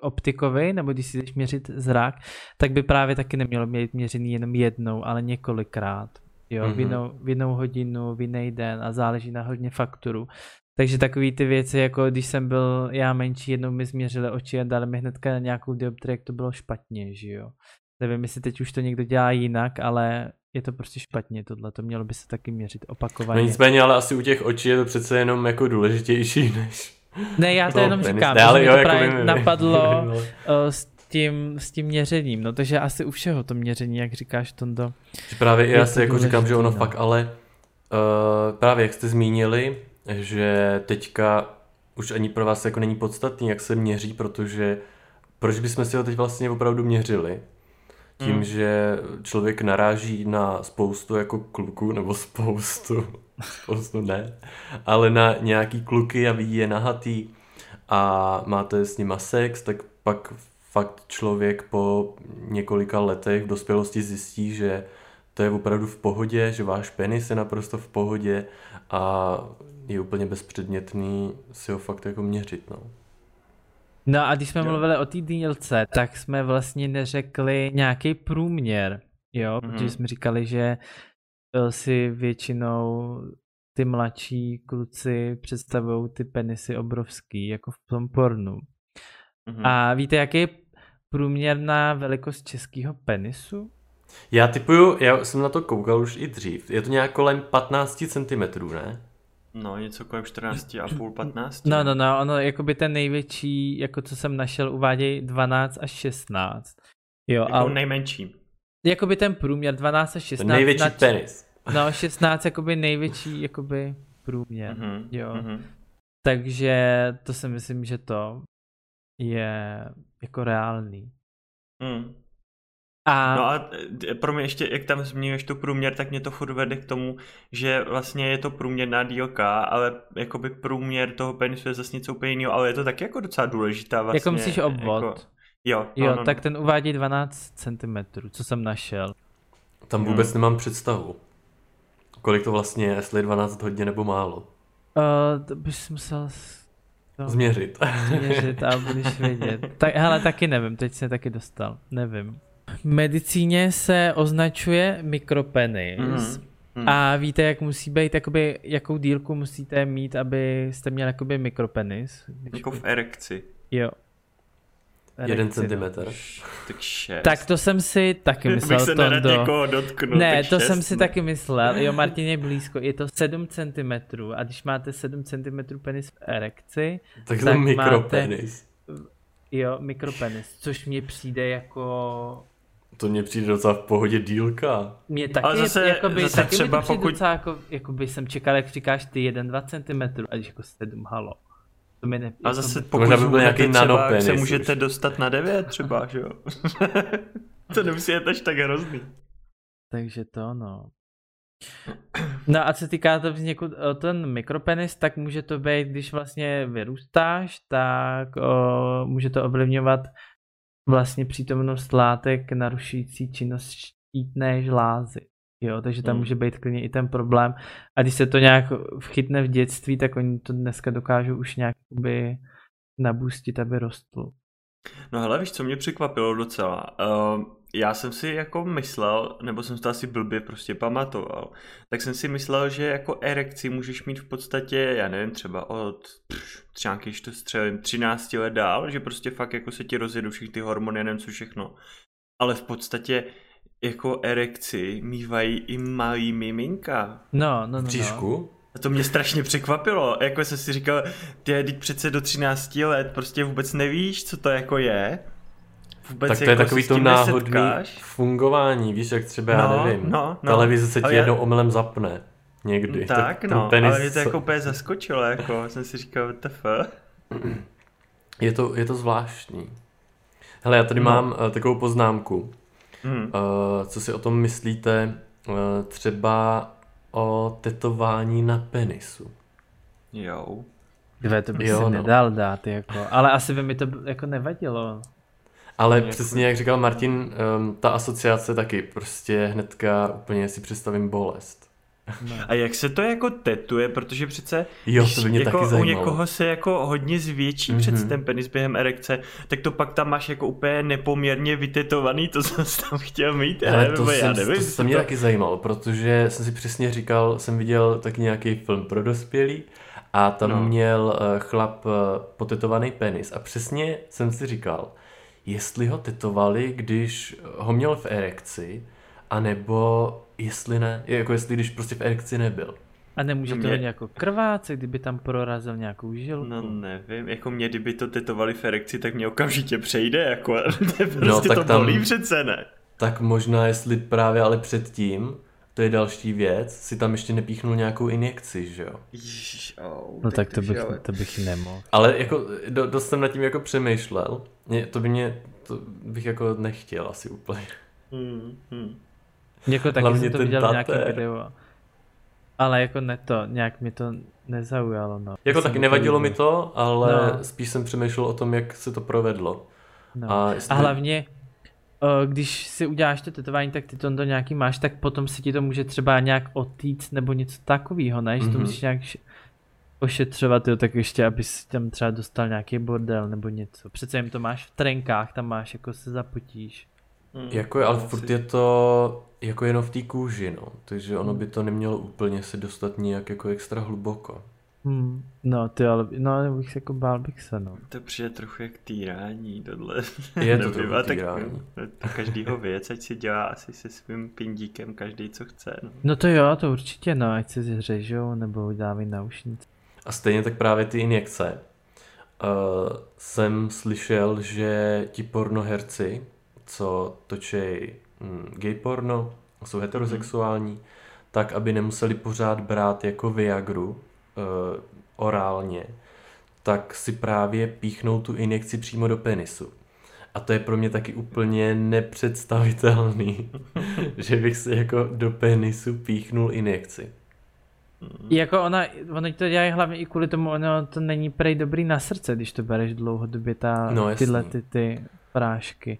optikovi, nebo když si jdeš měřit zrak, tak by právě taky nemělo být měřený jenom jednou, ale několikrát. Jo, mm-hmm. v, jinou, v jinou hodinu, v jiný den a záleží na hodně fakturu. Takže takový ty věci, jako když jsem byl já menší, jednou mi změřili oči a dali mi hnedka nějakou dioptrii, jak to bylo špatně, že jo. Nevím, jestli teď už to někdo dělá jinak, ale je to prostě špatně tohle, to mělo by se taky měřit opakovaně. No nicméně, ale asi u těch očí je to přece jenom jako důležitější než... Ne, já to no, jenom říkám, ne, ale jo, to jako právě vím, napadlo no. s, tím, s tím měřením, no takže asi u všeho to měření, jak říkáš, Tondo. Právě já si jako říkám, že ono no. fakt, ale uh, právě jak jste zmínili, že teďka už ani pro vás jako není podstatný, jak se měří, protože proč bychom si ho teď vlastně opravdu měřili? Tím, hmm. že člověk naráží na spoustu jako kluků, nebo spoustu, spoustu ne, ale na nějaký kluky a ví je nahatý a máte s nima sex, tak pak fakt člověk po několika letech v dospělosti zjistí, že to je opravdu v pohodě, že váš penis je naprosto v pohodě a je úplně bezpředmětný si ho fakt jako měřit, no. No a když jsme jo. mluvili o té dílce, tak jsme vlastně neřekli nějaký průměr, jo, mm-hmm. protože jsme říkali, že eh, si většinou ty mladší kluci představují ty penisy obrovský, jako v tom pornu. Mm-hmm. A víte, jaký je průměrná velikost českého penisu? Já typuju, já jsem na to koukal už i dřív, je to nějak kolem 15 cm, ne? No, něco kolem 14 a půl, 15. No, no, no, ono, jako by ten největší, jako co jsem našel, uvádějí 12 až 16. Jo, jako a... nejmenší. Jakoby ten průměr 12 až 16. Ten největší na... penis. No, 16 jakoby největší jakoby průměr, mm-hmm, jo. Mm-hmm. Takže to si myslím, že to je jako reálný. Mm. A... No a e, pro mě ještě, jak tam zmíníš tu průměr, tak mě to furt vede k tomu, že vlastně je to průměrná dílka, ale jakoby průměr toho penisu je zase něco úplně jiného, ale je to taky jako docela důležitá vlastně. Jako myslíš obvod? Jako... Jo, no, jo no, tak no. ten uvádí 12 cm, co jsem našel. Tam vůbec hmm. nemám představu. Kolik to vlastně je, jestli je 12 hodně nebo málo. Uh, to bys musel to změřit. Změřit a budeš vědět. Tak, hele, taky nevím, teď se taky dostal, nevím medicíně se označuje mikropenis. Mm. Hmm. A víte, jak musí být, jakoby, jakou dílku musíte mít, abyste měli jakoby mikropenis? Jako v erekci. Jo. Erekci, Jeden no. centimetr. Tak šest. Tak to jsem si taky myslel. Bych se Tondo. dotknul, ne, to šest, jsem si ne. taky myslel. Jo, Martin je blízko. Je to 7 cm. A když máte 7 cm penis v erekci, tak, tak to mikropenis. Máte, jo, mikropenis, což mně přijde jako to mně přijde docela v pohodě dílka. Mě taky, Ale zase- jakoby, zase taky třeba to pokud- docela jako, jakoby jsem čekal, jak říkáš ty 1-2 cm, a když jako 7, halo. To mi ne, A jako zase by- pokud by byl nějaký třeba, nanopenis se už. můžete dostat na 9 třeba, že jo? to nemusí být až tak hrozný. Takže to no. No a co se týká to vzniku, o ten mikropenis, tak může to být, když vlastně vyrůstáš, tak o, může to ovlivňovat vlastně přítomnost látek narušující činnost štítné žlázy. Jo, takže tam Hmm. může být klidně i ten problém. A když se to nějak vchytne v dětství, tak oni to dneska dokážou už nějak jakoby nabustit, aby rostlo. No hele, víš, co mě překvapilo docela? Uh, já jsem si jako myslel, nebo jsem si to asi blbě prostě pamatoval, tak jsem si myslel, že jako erekci můžeš mít v podstatě, já nevím, třeba od třeba když to střelím 13 let dál, že prostě fakt jako se ti rozjedou všechny ty hormony, já nevím co všechno. Ale v podstatě jako erekci mývají i malý miminka. No, no, no. V no. A to mě strašně překvapilo, jako jsem si říkal, ty teď přece do 13 let prostě vůbec nevíš, co to jako je. Vůbec Tak to je jako takový se s to náhodný fungování, víš, jak třeba já No, nevím. no, no. Televize se ti Ale já- jednou omylem zapne. Někdy. Tak, ten no, penis ale mě to jako úplně zaskočilo, jako jsem si říkal, WTF. je, to, je to zvláštní. Hele, já tady No. mám uh, takovou poznámku. Hmm. Uh, co si o tom myslíte uh, třeba o tetování na penisu? Jo. Dve, to bych Jo, si no. nedal dát, jako. Ale asi by mi to jako nevadilo. Ale Jako- přesně jak říkal Martin, um, ta asociace taky prostě hnedka úplně si představím bolest. No. A jak se to jako tetuje, protože přece Jo, to by mě jako taky u zajímalo. někoho se jako hodně zvětší mm-hmm. Mhm. před ten penis během erekce, tak to pak tam máš jako úplně nepoměrně vytetovaný, to co jsi tam chtěl mít, Ale ne? to, Nebo jsem, já nevím, to co se mě taky zajímalo, protože jsem si přesně říkal, jsem viděl taky nějaký film pro dospělý a tam No. no. měl eh, chlap eh, potetovaný penis a přesně jsem si říkal, jestli ho tetovali, když ho měl v erekci, anebo jestli ne, jako jestli když prostě v erekci nebyl. A nemůže No to mě- jako krvácet, kdyby tam prorazil nějakou žilku. No nevím, jako mě, kdyby to tetovali v erekci, tak mě okamžitě přejde, jako prostě No, tak to tam- bolí přece, ne? Tak možná jestli právě ale předtím, to je další věc, si tam ještě nepíchnul nějakou injekci, že jo? Ježiš, au, No tak to bych, ale- to bych nemohl. Ale jako do, dost jsem nad tím jako přemýšlel. Mě, to by mě, to bych jako nechtěl asi úplně. Hmm, hmm. Jako taky Hlavně jsem to viděl v nějakém videu. Ale jako ne to, nějak mi to nezaujalo, no. Jako Jsem taky nevadilo mi to, ale No. spíš jsem přemýšlel o tom, jak se to provedlo. No. A, A jestli... hlavně, o, když si uděláš to tetování, tak ty to do nějaký máš, tak potom se ti to může třeba nějak otýct nebo něco takového, ne? Že to Mhm. musíš nějak ošetřovat, jo, tak ještě, abys tam třeba dostal nějaký bordel nebo něco. Přece jim to máš v trenkách, tam máš, jako se zapotíš. Hmm. Jako je, ale Asi. furt je to jako jenom v té kůži, no. Takže ono by to nemělo úplně se dostat nějak jako extra hluboko. Hmm. No, ty ale, no, bych se jako bál bych se, no. To přijde trochu jak týrání, tohle. Je to trochu a tak týrání. To každýho věc, ať si dělá asi se svým pindíkem každý, co chce. No. No to jo, to určitě, no, ať se zřežou nebo dávají naušnice. A stejně tak právě ty injekce. Uh, jsem slyšel, že ti pornoherci, co točí mm, gay porno, jsou heterosexuální, tak aby nemuseli pořád brát jako Viagru orálně, tak si právě píchnou tu injekci přímo do penisu. A to je pro mě taky úplně nepředstavitelný, že bych si jako do penisu píchnul injekci. Jako ona, ono to dělají hlavně i kvůli tomu, ono to není prej dobrý na srdce, když to bereš dlouhodobě, ta, No, jasný. tyhle ty, ty prášky.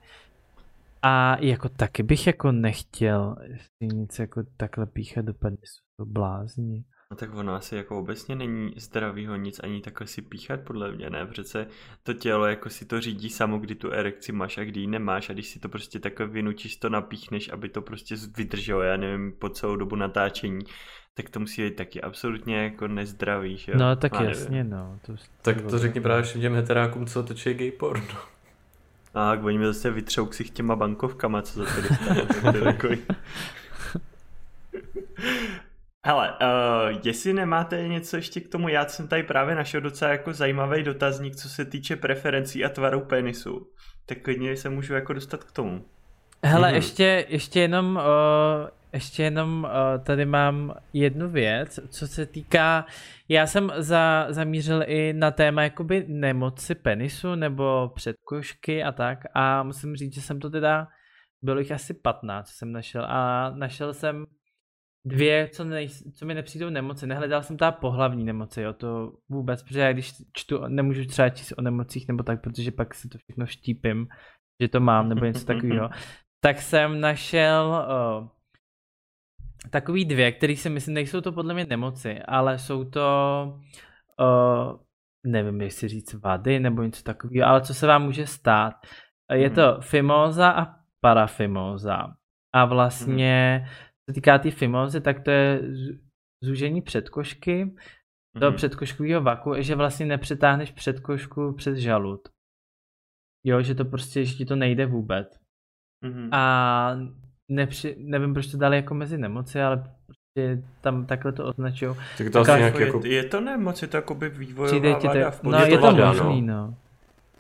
A jako taky bych jako nechtěl si nic jako takhle píchat do penisu, to blázni. No tak ono asi jako obecně není zdravýho nic ani takhle si píchat podle mě, ne? Přece to tělo jako si to řídí samo, kdy tu erekci máš a kdy ji nemáš a když si to prostě takhle vynutíš, to napíchneš, aby to prostě vydrželo, já nevím, po celou dobu natáčení, tak to musí být taky absolutně jako nezdravý, že jo? No tak Já nevím. jasně, no. To, Tak to řekni právě všem těm heterákům, co točí gay porno. A oni mi zase vytřou ksich těma bankovkama, co za to dostanou. Hele, uh, jestli nemáte něco ještě k tomu, já jsem tady právě našel docela jako zajímavý dotazník, co se týče preferencí a tvaru penisu. Tak klidně se můžu jako dostat k tomu. Hele, mm-hmm. ještě, ještě jenom, uh, ještě jenom uh, tady mám jednu věc, co se týká, já jsem za, zamířil i na téma jakoby nemoci penisu nebo předkošky a tak a musím říct, že jsem to teda, bylo jich asi 15, co jsem našel a našel jsem dvě, co, nej, co mi nepřijdou nemoci. Nehledal jsem ta pohlavní nemoci, jo, to vůbec, protože já když čtu, nemůžu třeba číst o nemocích nebo tak, protože pak si to všechno štípím, že to mám nebo něco takového. tak jsem našel uh, takový dvě, které si myslím, nejsou to podle mě nemoci, ale jsou to, uh, nevím, jestli říct vady nebo něco takového, ale co se vám může stát. Je to mhm. fimóza a parafimóza. A vlastně, co se týká té tý fimózy, tak to je zúžení předkošky, do mm-hmm. předkoškového vaku, že vlastně nepřetáhneš předkošku přes žalud. Jo, že to prostě, že ti to nejde vůbec. Mm-hmm. A nepři, nevím, proč to dali jako mezi nemoci, ale prostě tam takhle to označují. Tak to asi nějak jako... Je, je to nemoc, je to jakoby vývojová vada v No, je to, je to možný, no.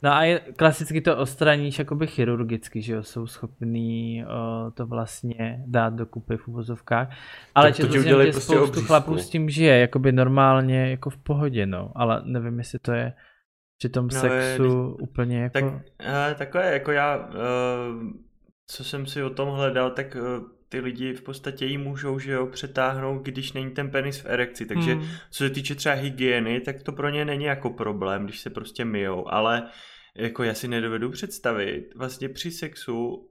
No. A je, klasicky to ostraníš jakoby chirurgicky, že jo, jsou schopní o, to vlastně dát do kupy v uvozovkách. Ale to jsem, že prostě spoustu obřízku. chlapů s tím žije, jakoby normálně, jako v pohodě, no. Ale nevím, jestli to je při tom no, sexu je, úplně jako... Tak, uh, takhle, jako já, uh, co jsem si o tom hledal, tak uh, ty lidi v podstatě jí můžou, že jo, přetáhnout, když není ten penis v erekci. Takže hmm. co se týče třeba hygieny, tak to pro ně není jako problém, když se prostě myjou, ale jako já si nedovedu představit, vlastně při sexu,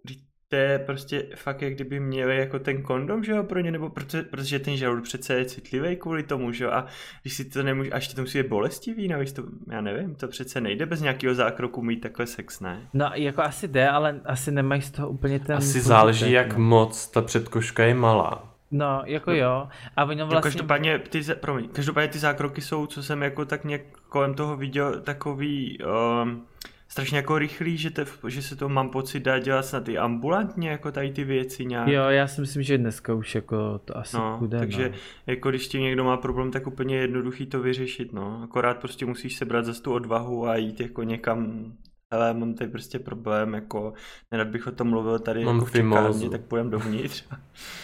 to je prostě fakt, jak kdyby měli jako ten kondom, že jo, pro ně, nebo protože, protože ten žalud přece je citlivý kvůli tomu, že jo, a když si to nemůže, až to musí být bolestivý, no, to, já nevím, to přece nejde bez nějakého zákroku mít takhle sex, ne? No, jako asi jde, ale asi nemají z toho úplně ten... Asi požitek, záleží, jak no. moc ta předkoška je malá. No, jako jo. A oni vlastně... každopádně, ty, promiň, každopádně ty zákroky jsou, co jsem jako tak nějak kolem toho viděl, takový... Um, strašně jako rychlý, že, te, že se to mám pocit dá dělat snad i ambulantně, jako tady ty věci nějak. Jo, já si myslím, že dneska už jako to asi no, půjde. Takže no. jako když ti někdo má problém, tak úplně jednoduchý to vyřešit, no. Akorát prostě musíš sebrat za tu odvahu a jít jako někam ale mám tady prostě problém, jako nerad bych o tom mluvil tady mám jako v čekárně, tak půjdem dovnitř.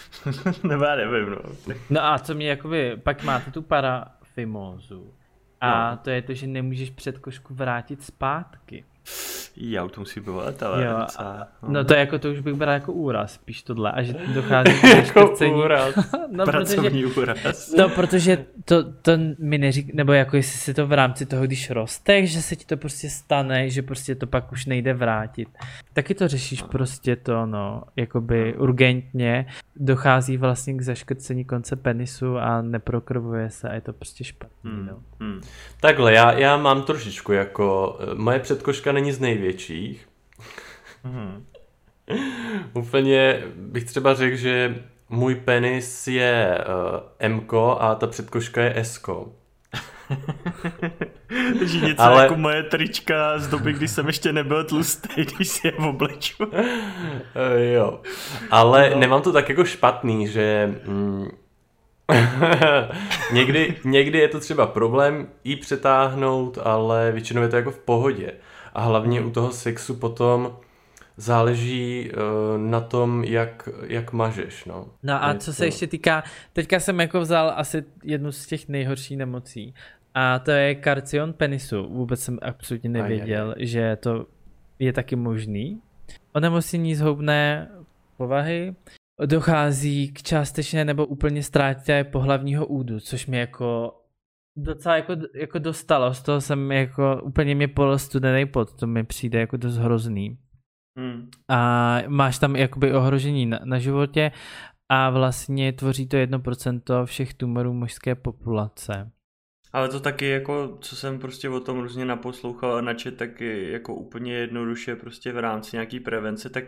Nebo já nevím, no. No a co mě jakoby, pak máte tu parafimózu. A no. to je to, že nemůžeš předkošku vrátit zpátky. Já to musí být, ale jo, docela, no. no. to je jako, to už bych bral jako úraz, spíš tohle, a že dochází k jako úraz, no, Pracovní protože, úraz. No, protože to, to mi neřík, nebo jako jestli si to v rámci toho, když rosteš, že se ti to prostě stane, že prostě to pak už nejde vrátit. Taky to řešíš no. prostě to, no, jakoby no. urgentně, dochází vlastně k zaškrcení konce penisu a neprokrvuje se a je to prostě špatný, hmm. no. Hmm. Takhle, já, já mám trošičku jako, eh, moje předkoška není z největších. Hmm. Úplně bych třeba řekl, že můj penis je uh, M a ta předkoška je S. Takže něco Ale... jako moje trička z doby, kdy jsem ještě nebyl tlustý, když si je obleču. uh, jo. Ale no. nemám to tak jako špatný, že... Mm, někdy, někdy je to třeba problém jí přetáhnout, ale většinou je to jako v pohodě. A hlavně u toho sexu potom záleží uh, na tom, jak, jak mažeš. No, no a je co to... se ještě týká, teďka jsem jako vzal asi jednu z těch nejhorších nemocí a to je karcion penisu. Vůbec jsem absolutně nevěděl, aj, aj. že to je taky možný. Onemocnění zhoubné povahy dochází k částečné nebo úplně ztrátě pohlavního údu, což mi jako docela jako, jako dostalo, z toho jsem jako úplně mě pol studený pot, to mi přijde jako dost hrozný. Hmm. A máš tam jakoby ohrožení na, na životě a vlastně tvoří to 1% všech tumorů mužské populace. Ale to taky jako, co jsem prostě o tom různě naposlouchal a načet, tak jako úplně jednoduše prostě v rámci nějaký prevence, tak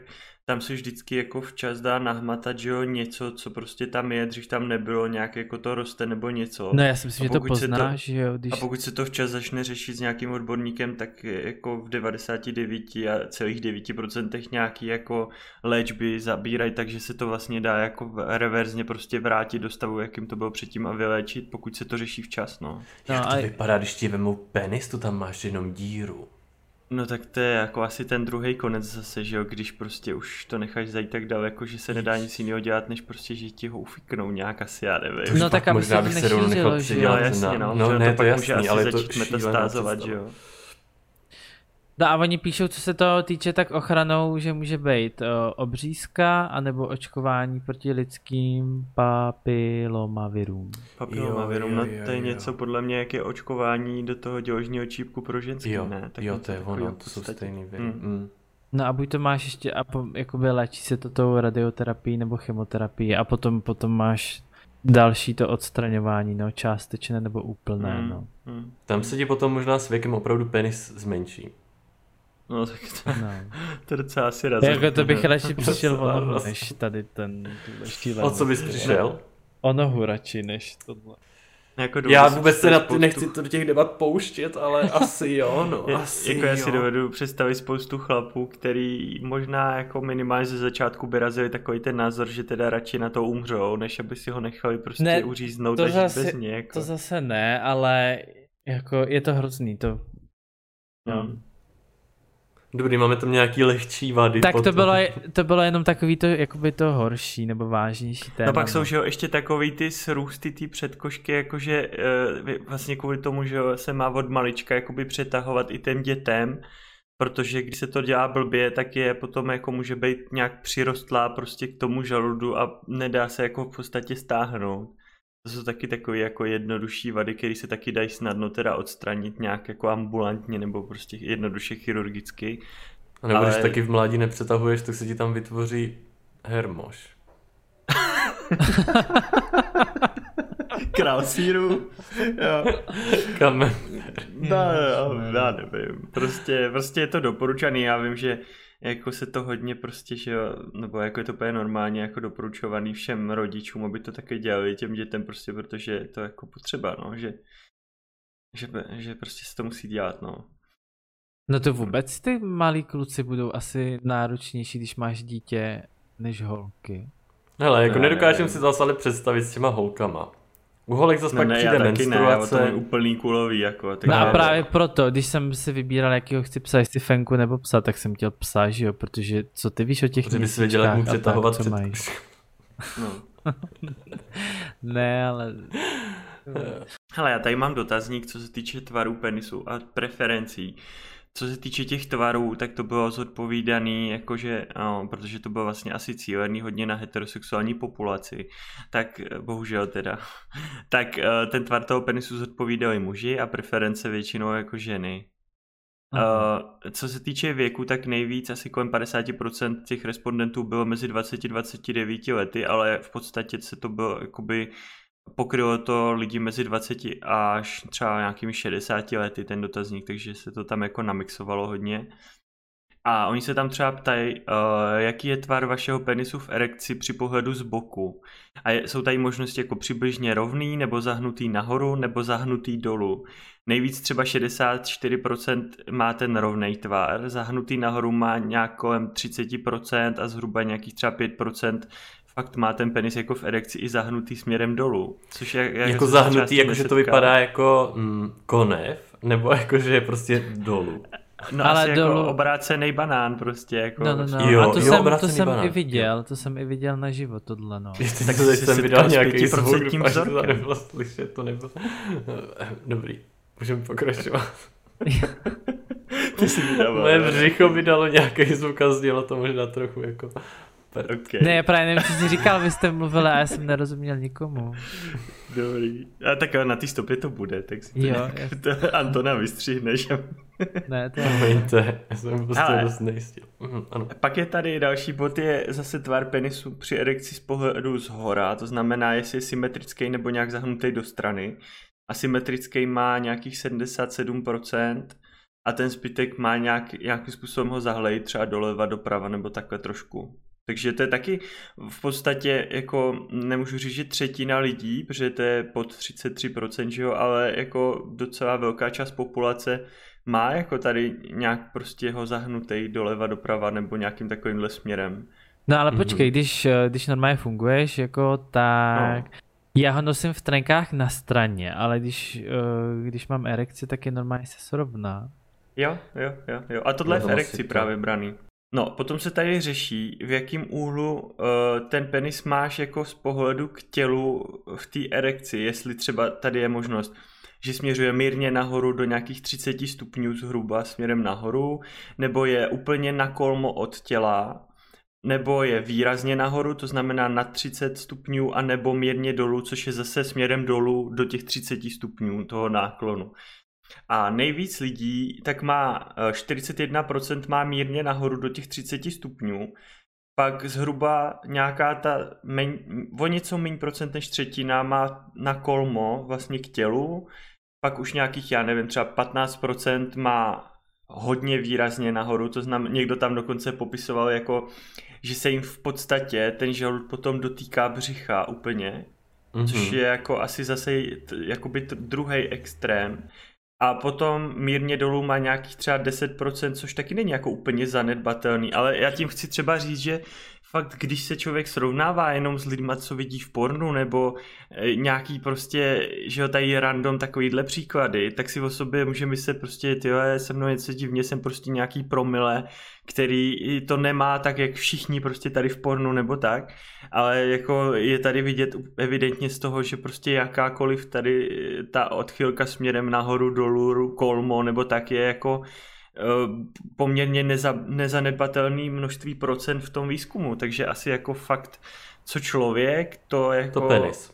tam se vždycky jako včas dá nahmatat, že jo, něco, co prostě tam je, dřív tam nebylo, nějak jako to roste nebo něco. No já si myslím, že to poznáš, to, že jo. Když... A pokud se to včas začne řešit s nějakým odborníkem, tak jako v 99 a celých 9% nějaký jako léčby zabírají, takže se to vlastně dá jako reverzně prostě vrátit do stavu, jakým to bylo předtím a vyléčit, pokud se to řeší včas, no. Jak no, to a... vypadá, když ti vemou penis, to tam máš jenom díru. No tak to je jako asi ten druhý konec zase, že jo, když prostě už to necháš zajít tak daleko, že se nedá nic jiného dělat, než prostě, že ti ho ufiknou nějak asi, já nevím. No tak aby se to nechal že Jo, přidělat jasně, no, no, že ne, to to pak jasný, může asi ale je to začít šílená metastázovat, že jo. No a oni píšou, co se toho týče, tak ochranou, že může být o, obřízka anebo očkování proti lidským papilomavirům. Papilomavirus, Jo, no to je jo. něco podle mě, jak je očkování do toho děložního čípku pro ženský, Jo, ne? Tak jo, to je ono, to jsou stejný viry. Mm. Mm. No a buď to máš ještě, a po, jakoby léčí se to tou radioterapií nebo chemoterapií a potom, potom máš další to odstraňování, no, částečné nebo úplné, Mm, no. mm. Tam se ti potom možná s věkem opravdu penis zmenší. No tak to, no. to je docela asi razí. Jako to bych radši přišel o nohu, než tady ten štílený. O co bys přišel? O nohu radši, než tohle. Jako Já vůbec se na ty spoustu- nechci to do těch debat pouštět, ale asi jo, no, Je- asi jako já si jo. dovedu představit spoustu chlapů, který možná jako minimálně ze začátku by razili takový ten názor, že teda radši na to umřou, než aby si ho nechali prostě Ne, uříznout to a zase- bez něj. Jako. To zase ne, ale jako je to hrozný, to no. Hmm. Dobrý, máme tam nějaký lehčí vady. Tak to bylo, to bylo jenom takový to, jakoby to horší nebo vážnější téma. No pak jsou, že jo, ještě takový ty srůsty, ty předkošky, jakože uh, vlastně kvůli tomu, že jo, se má od malička jakoby přetahovat i těm dětem, protože když se to dělá blbě, tak je potom jako může být nějak přirostlá prostě k tomu žaludu a nedá se jako v podstatě stáhnout. To jsou taky takové jako jednodušší vady, které se taky dají snadno teda odstranit nějak jako ambulantně nebo prostě jednoduše chirurgicky. A nebo když ale- taky v mládí nepřetahuješ, tak se ti tam vytvoří hermoš. Král síru. jo. Kamen. No, no, já nevím. Prostě, prostě je to doporučený. Já vím, že jako se to hodně prostě, že jo, nebo jako je to úplně normálně jako doporučovaný všem rodičům, aby to také dělali těm dětem prostě, protože je to jako potřeba, no, že, že, že prostě se to musí dělat, no. No to vůbec ty malí kluci budou asi náročnější, když máš dítě, než holky. Hele, jako Ne, nedokážem ne. si zase ale představit s těma holkama. U holek zase No pak ne, přijde taky ne, já menstruace. je úplný kulový, jako. Tak No a Ne, právě proto, když jsem si vybíral, jakýho chci psa, jestli fenku nebo psa, tak jsem chtěl psa, že jo, protože co ty víš o těch Protože bys věděl, jak mu tak, přetahovat co před... mají. No. Ne, ale... Hele, já tady mám dotazník, co se týče tvarů penisu a preferencí. Co se týče těch tvarů, tak to bylo zodpovídaný, jakože, no, protože to bylo vlastně asi cílený hodně na heterosexuální populaci, tak eh, bohužel teda, tak eh, ten tvar toho penisu zodpovídali muži a preference většinou jako ženy. Uh, co se týče věku, tak nejvíc, asi kolem 50% těch respondentů bylo mezi 20 a 29 lety, ale v podstatě se to bylo, jakoby, pokrylo to lidi mezi 20 až třeba nějakými 60 lety ten dotazník, takže se to tam jako namixovalo hodně. A oni se tam třeba ptají, uh, jaký je tvar vašeho penisu v erekci při pohledu z boku. A je, jsou tady možnosti jako přibližně rovný, nebo zahnutý nahoru, nebo zahnutý dolů. Nejvíc třeba 64% má ten rovnej tvar, zahnutý nahoru má nějak kolem 30% a zhruba nějakých třeba 5% fakt má ten penis jako v erekci i zahnutý směrem dolů. Což je, jak Jako zahnutý, jako že to vypadá jako mm, konev, nebo jako že je prostě dolů. No Ale asi dolů- jako obrácený banán prostě. Jako No, no, no. Jo, a to jo, jsem, to jsem banán. i viděl, to jsem i viděl na živo, tohle no. Jestli Tak to jsem s nějaký zvuk, 5% doufám, že to nebylo slyšet, to nebylo. Dobrý, můžeme pokračovat. Ty jsi vydával. Moje břicho vydalo nějaký zvuk a znělo to možná trochu jako... Okay. Ne, já právě nevím, co jsi říkal, vy jste mluvili a já jsem nerozuměl nikomu. Dobrý. A tak na té stopě to bude, tak si to, Jo, nějak- to Antona vystřihneš. Ne, to je... Promiňte, já jsem prostě Ale- dost nejistil. Mhm, ano. Pak je tady další bod, je zase tvar penisu při erekci z pohledu z hora, to znamená, jestli je symetrický nebo nějak zahnutý do strany. Asymetrický má nějakých 77% a ten zbytek má nějak, nějakým způsobem ho zahlejit třeba doleva, doprava nebo takhle trošku. Takže to je taky v podstatě jako, nemůžu říct, že třetina lidí, protože to je pod 33%, že jo, ale jako docela velká část populace má jako tady nějak prostě ho zahnutý doleva, doprava nebo nějakým takovýmhle směrem. No ale Mhm. počkej, když, eh, když normálně funguješ, jako tak... No. Já ho nosím v trenkách na straně, ale když, eh, když mám erekci, tak je normálně se srovná. Jo, jo, jo, jo. A tohle je v erekci právě braný. No, potom se tady řeší, v jakém úhlu uh, ten penis máš jako z pohledu k tělu v té erekci, jestli třeba tady je možnost, že směřuje mírně nahoru do nějakých 30 stupňů zhruba směrem nahoru, nebo je úplně na kolmo od těla, nebo je výrazně nahoru, to znamená na 30 stupňů, a nebo mírně dolů, což je zase směrem dolů do těch 30 stupňů toho náklonu. A nejvíc lidí tak má 41% eh, má mírně nahoru do těch 30 stupňů, pak zhruba nějaká ta, men, o něco méně procent než třetina má na kolmo vlastně k tělu, pak už nějakých, já nevím, třeba 15% má hodně výrazně nahoru, to znamená, někdo tam dokonce popisoval jako, že se jim v podstatě ten žalud potom dotýká břicha úplně, mm-hmm. což je jako asi zase jakoby druhý extrém. A potom mírně dolů má nějakých třeba 10%, což taky není jako úplně zanedbatelný, ale já tím chci třeba říct, že fakt, když se člověk srovnává jenom s lidma, co vidí v pornu, nebo e, nějaký prostě, že jo, tady random takovýhle příklady, tak si o sobě může myslet prostě, ty se mnou něco divně, jsem prostě nějaký promile, který to nemá tak, jak všichni prostě tady v pornu nebo tak, ale jako je tady vidět evidentně z toho, že prostě jakákoliv tady ta odchylka směrem nahoru, dolů, kolmo nebo tak je jako poměrně neza, nezanedbatelný množství procent v tom výzkumu, takže asi jako fakt, co člověk, to jako... To penis.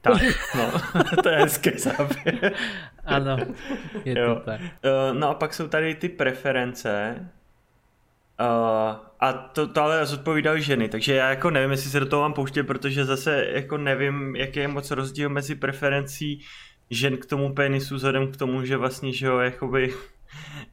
Tak, no, to je hezké závěr. Ano, je jo. to tak. Eh, no a pak jsou tady ty preference, Uh, a to, to ale zodpovídají ženy, takže já jako nevím, jestli se do toho mám pouštět, protože zase jako nevím, jaký je moc rozdíl mezi preferencí žen k tomu penisu, vzhledem k tomu, že vlastně, že jo, jakoby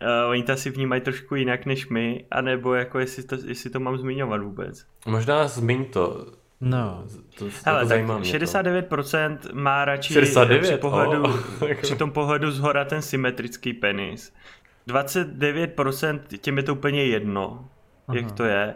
uh, oni to asi vnímají trošku jinak než my, anebo jako jestli to, jestli to mám zmiňovat vůbec. Možná zmiň to. No. To, to Hele, tak 69% to. má radši 69? při, pohledu, oh. při tom pohledu zhora ten symetrický penis. 29% těm je to úplně jedno, Aha. jak to je.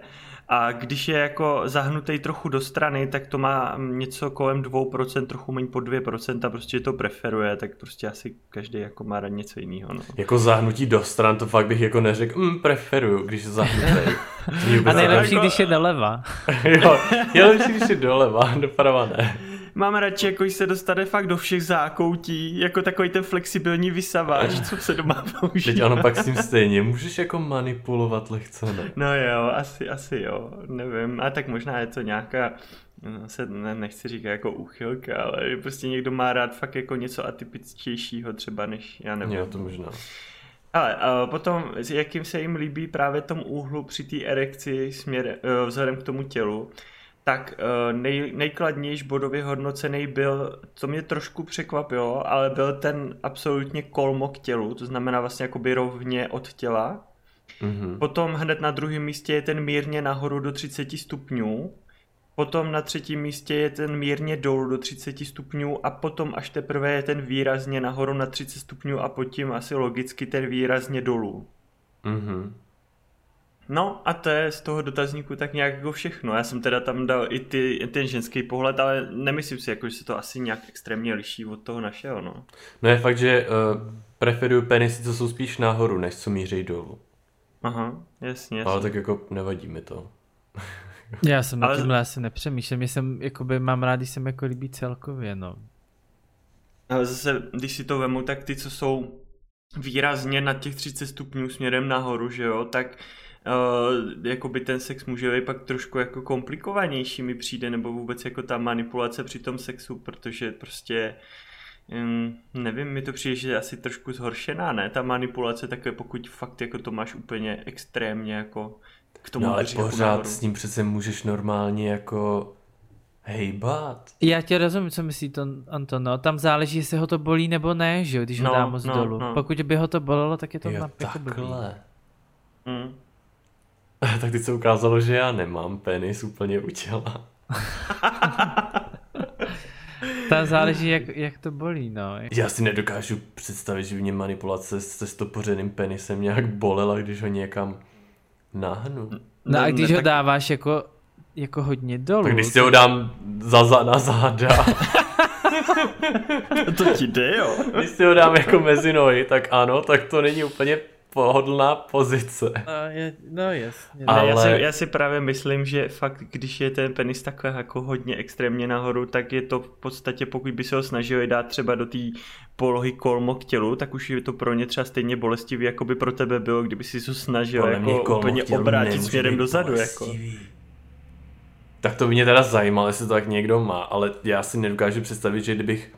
A když je jako zahnutý trochu do strany, tak to má něco kolem 2%, trochu méně po 2%, prostě to preferuje, tak prostě asi každý jako má rád něco jiného. No. Jako zahnutí do stran, to fakt bych jako neřekl, mm, preferuju, když je zahnutý. A nejlepší, jako... když je doleva. jo, je lepší, když je doleva, doprava ne mám radši, jako se dostane fakt do všech zákoutí, jako takový ten flexibilní vysavač, co se doma používá. Teď ano, pak s tím stejně, můžeš jako manipulovat lehce, ne? No jo, asi, asi jo, nevím, a tak možná je to nějaká, no, se ne, nechci říkat jako úchylka, ale prostě někdo má rád fakt jako něco atypičtějšího třeba než, já nevím. Jo, to možná. Ale uh, potom, jakým se jim líbí právě tom úhlu při té erekci směr, uh, vzhledem k tomu tělu, tak eh, nej, nejkladnější bodově hodnocený byl, co mě trošku překvapilo, ale byl ten absolutně kolmo k tělu, to znamená vlastně jakoby rovně od těla. Mm-hmm. Potom hned na druhém místě je ten mírně nahoru do 30 stupňů, potom na třetím místě je ten mírně dolů do 30 stupňů a potom až teprve je ten výrazně nahoru na 30 stupňů a potom asi logicky ten výrazně dolů. Mm-hmm. No a to je z toho dotazníku tak nějak jako všechno. Já jsem teda tam dal i, ty, i ten ženský pohled, ale nemyslím si, jako, že se to asi nějak extrémně liší od toho našeho. No, no je fakt, že uh, preferuju penisy, co jsou spíš nahoru, než co míří dolů. Aha, jasně, jasně. Ale tak jako nevadí mi to. Já jsem ale... tímhle asi nepřemýšlím, jsem, jakoby, mám rád, když jsem jako líbí celkově, no. Ale zase, když si to vemu, tak ty, co jsou výrazně na těch 30 stupňů směrem nahoru, že jo, tak uh, jakoby ten sex může být pak trošku jako komplikovanější mi přijde, nebo vůbec jako ta manipulace při tom sexu, protože prostě um, nevím, mi to přijde, že je asi trošku zhoršená, ne? Ta manipulace takové, pokud fakt jako to máš úplně extrémně jako k tomu No ale pořád jako s ním přece můžeš normálně jako hejbat. Já tě rozumím, co myslí to Anton, no. Tam záleží, jestli ho to bolí nebo ne, že jo, když no, ho dá moc no, dolů. No. Pokud by ho to bolelo, tak je to jo, na, jako takhle. Mm. tak teď se ukázalo, že já nemám penis úplně u těla. Tam záleží, jak, jak to bolí, no. Já si nedokážu představit, že mě manipulace se stopořeným penisem nějak bolela, když ho někam náhnu. No a když ne, ho dáváš jako, jako hodně dolů. Tak když si ho dám za, za na záda. to ti jde, jo. Když si ho dám jako mezi nohy, tak ano, tak to není úplně pohodlná pozice. No, je, no jasně. A- Ne, já, si, Ale- já si právě myslím, že fakt, když je ten penis takhle jako hodně extrémně nahoru, tak je to v podstatě, pokud by se ho snažili dát třeba do té polohy kolmo k tělu, tak už je to pro ně třeba stejně bolestivý, jako by pro tebe bylo, kdyby si to snažil Podle jako kolmo úplně obrátit směrem dozadu. Jako. Tak to by mě teda zajímalo, jestli to tak někdo má, ale já si nedokážu představit, že kdybych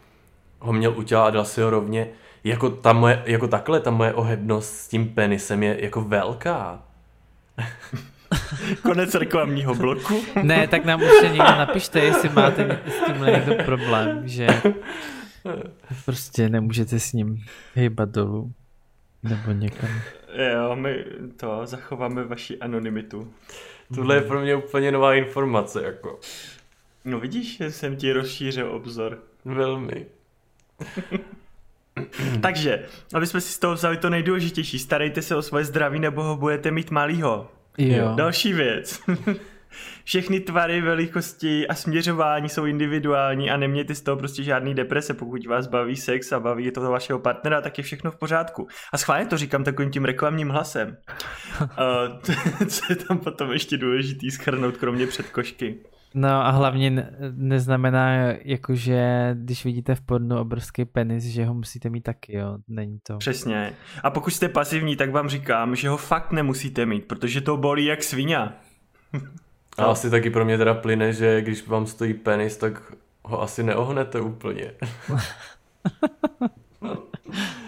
ho měl u těla a dal si ho rovně, jako, ta moje, jako takhle, ta moje ohebnost s tím penisem je jako velká. Konec reklamního bloku. Ne, tak nám už někdo napište, jestli máte s tímhle někdo problém, že prostě nemůžete s ním hejbat dolů. Nebo někam. Jo, my to zachováme vaši anonymitu. Tohle je pro mě úplně nová informace, jako. No vidíš, že jsem ti rozšířil obzor. Velmi. Takže, aby jsme si z toho vzali to nejdůležitější, starejte se o svoje zdraví, nebo ho budete mít malýho. Jo. Další věc. Všechny tvary, velikosti a směřování jsou individuální a nemějte z toho prostě žádný deprese. Pokud vás baví sex a baví to vašeho partnera, tak je všechno v pořádku. A schválně to říkám takovým tím reklamním hlasem. uh, co je tam potom ještě důležitý schrnout, kromě předkošky. No a hlavně ne- neznamená, jakože když vidíte v pornu obrovský penis, že ho musíte mít taky, jo. Není to. Přesně. A pokud jste pasivní, tak vám říkám, že ho fakt nemusíte mít, protože to bolí jak svině. A asi taky pro mě teda plyne, že když vám stojí penis, tak ho asi neohnete úplně.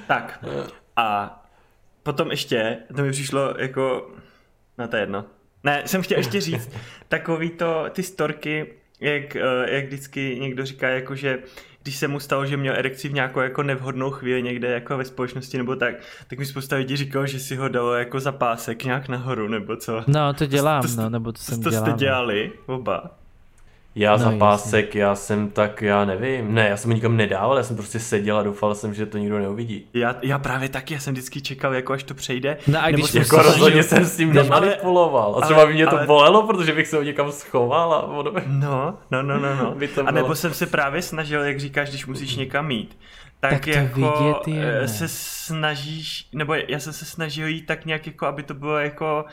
Tak. A potom ještě, to mi přišlo jako, no to je jedno. Ne, jsem chtěl ještě říct, takový to, ty storky, jak, eh, jak vždycky někdo říká, jako že když se mu stalo, že měl erekci v nějakou jako nevhodnou chvíli někde jako ve společnosti nebo tak, tak mi spousta lidí říkalo, že si ho dalo jako za pásek nějak nahoru nebo co. No, to dělám, to- no, nebo to To, jsem to dělal. jste no. dělali, oba. Já No, za jasně. pásek, já jsem tak, já nevím. Ne, já jsem ho nikam nedával, já jsem prostě seděl a doufal jsem, že to nikdo neuvidí. Já, já právě taky, já jsem vždycky čekal, jako až to přejde. No a když jsem to Jako se rozhodně snažil- jsem s tím Ne, ale- nemanipuloval. A ale- třeba by mě to ale- bolelo, protože bych se ho někam schoval a ono by... No, no, no, no, no. By to A nebo bylo- jsem se právě snažil, jak říkáš, když musíš někam jít, tak, Tak to jako vidět je, eh, ne. se snažíš, nebo já jsem se snažil jít tak nějak jako, aby to bylo jako,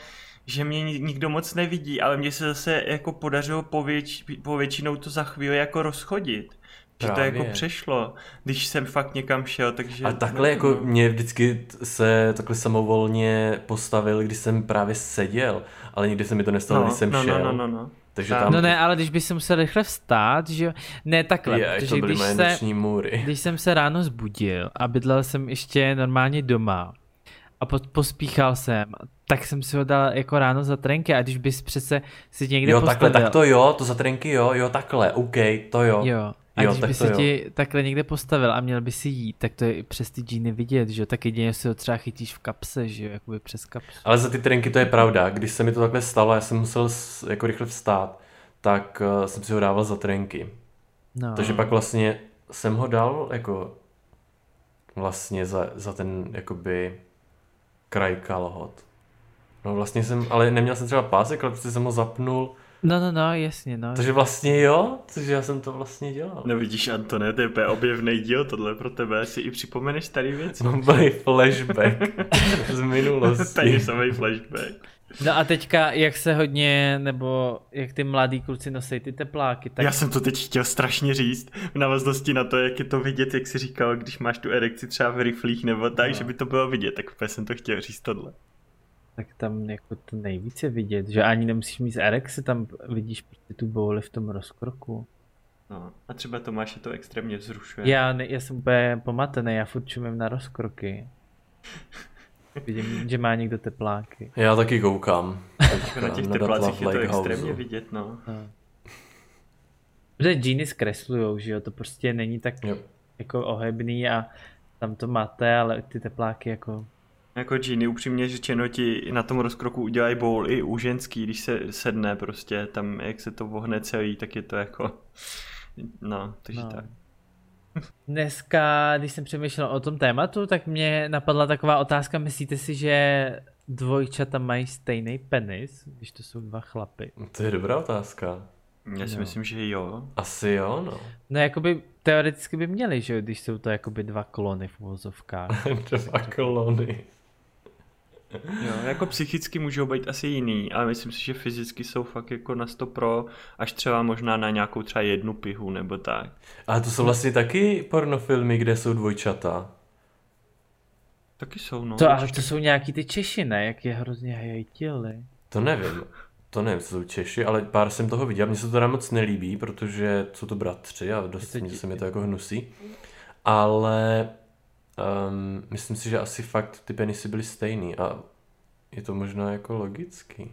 že mě ni- nikdo moc nevidí, ale mně se zase jako podařilo pověč, povětšinou to za chvíli jako rozchodit. Že to Právě. jako přešlo, když jsem fakt někam šel, takže... A takhle no, jako no. mě vždycky se takhle samovolně postavil, když jsem právě seděl, ale nikdy se mi to nestalo, no, když jsem no, šel. no, no, no, no. Takže Tak. tam No ne, ale když by se musel rychle vstát, že jo. Ne, takhle, je, protože to byly když se, můry. když jsem se ráno zbudil a bydlel jsem ještě normálně doma a po, pospíchal jsem, tak jsem si ho dal jako ráno za trenky a když bys přece si někde Jo, postavil, takhle, tak to jo, to za trenky jo, jo, takhle, OK, to jo. Jo. A Jo, když by se jo. ti takhle někde postavil a měl by si jít, tak to je i přes ty džíny vidět, že jo? Tak jedině si ho třeba chytíš v kapse, že jo? Jakoby přes kapsu. Ale za ty trenky to je pravda, když se mi to takhle stalo, já jsem musel jako rychle vstát, tak uh, jsem si ho dával za trenky. No. Takže pak vlastně jsem ho dal jako vlastně za, za ten jakoby kraj kalhot. No vlastně jsem, ale neměl jsem třeba pásek, ale prostě jsem ho zapnul. No, no, no, jasně, no. Takže vlastně jo, takže já jsem to vlastně dělal. No vidíš, Antone, to je úplně objevný díl tohle pro tebe, si i připomeneš starý věci. Mám byl flashback z minulosti. Penisový flashback. No a teďka, jak se hodně, nebo jak ty mladí kluci nosí ty tepláky, tak Já jsem to teď chtěl strašně říct, v návaznosti na to, jak je to vidět, jak jsi říkal, když máš tu erekci třeba v riflích nebo tak, No. že by to bylo vidět, tak úplně jsem to chtěl říct tohle. Tak tam jako to nejvíce vidět, že ani nemusíš mít erekce, tam vidíš prostě tu bouli v tom rozkroku. No, a třeba Tomáše to extrémně vzrušuje. Já, ne, já jsem úplně pomatený, já furt čumím na rozkroky. Vidím, že má někdo tepláky. Já taky koukám. Jako na těch Na teplácích je to extrémně vidět, no. No. Protože džíny zkreslujou, že jo, to prostě není tak Jo. jako ohebný a tam to máte, ale ty tepláky jako... Jako Gini, upřímně řečeno ti na tom rozkroku udělají bowl i u ženský, když se sedne prostě, tam jak se to vohne celý, tak je to jako, no, takže No. tak. Dneska, když jsem přemýšlel o tom tématu, tak mě napadla taková otázka, myslíte si, že dvojčata mají stejný penis, když to jsou dva chlapy? To je dobrá otázka. Já si No. myslím, že jo. Asi jo, no. No jakoby teoreticky by měli, že jo, když jsou to jakoby dva klony v uvozovkách. Dva kolony. Jo, jako psychicky můžou být asi jiný, ale myslím si, že fyzicky jsou fakt jako na 100 pro, až třeba možná na nějakou třeba jednu pihu nebo tak. Ale to jsou vlastně taky pornofilmy, kde jsou dvojčata. Taky jsou, no. To, ale to jsou nějaký ty Češi, ne? Jak je hrozně hejtili. To nevím. To nevím, co jsou Češi, ale pár jsem toho viděl. Mně se to teda moc nelíbí, protože jsou to bratři a dost se mi to jako hnusí. Ale um, myslím si, že asi fakt ty penisy byly stejný a je to možná jako logický.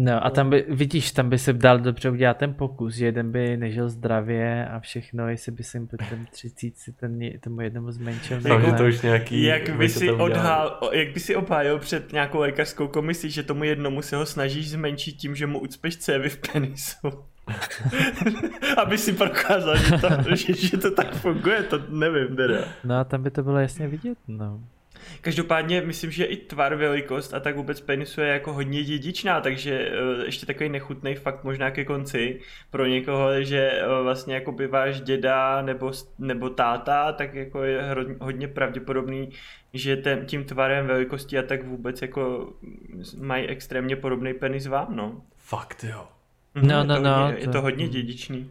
No a tam by, vidíš, tam by se dal dobře udělat ten pokus, že jeden by nežil zdravě a všechno, jestli by se jim po ten třicíci ten, tomu jednomu zmenšil. Fakt, že to už nějaký... Jak by, si dvojčata udělali. odhál, o- jak by si obhájil před nějakou lékařskou komisí, že tomu jednomu se ho snažíš zmenšit tím, že mu ucpeš cévy v penisu. Aby si prokázal, že to, že, že to tak funguje, to nevím teda. No a tam by to bylo jasně vidět, no. Každopádně myslím, že i tvar, velikost a tak vůbec penisu je jako hodně dědičná, takže eh, ještě takový nechutný fakt možná ke konci pro někoho, že eh, vlastně jako by váš děda nebo, nebo táta, tak jako je hodně pravděpodobný, že ten, tím tvarem, velikostí a tak vůbec jako mají extrémně podobný penis vám, no. Fakt jo. Mhm, No, je no, to no, Hodně, je to- hodně dědičný.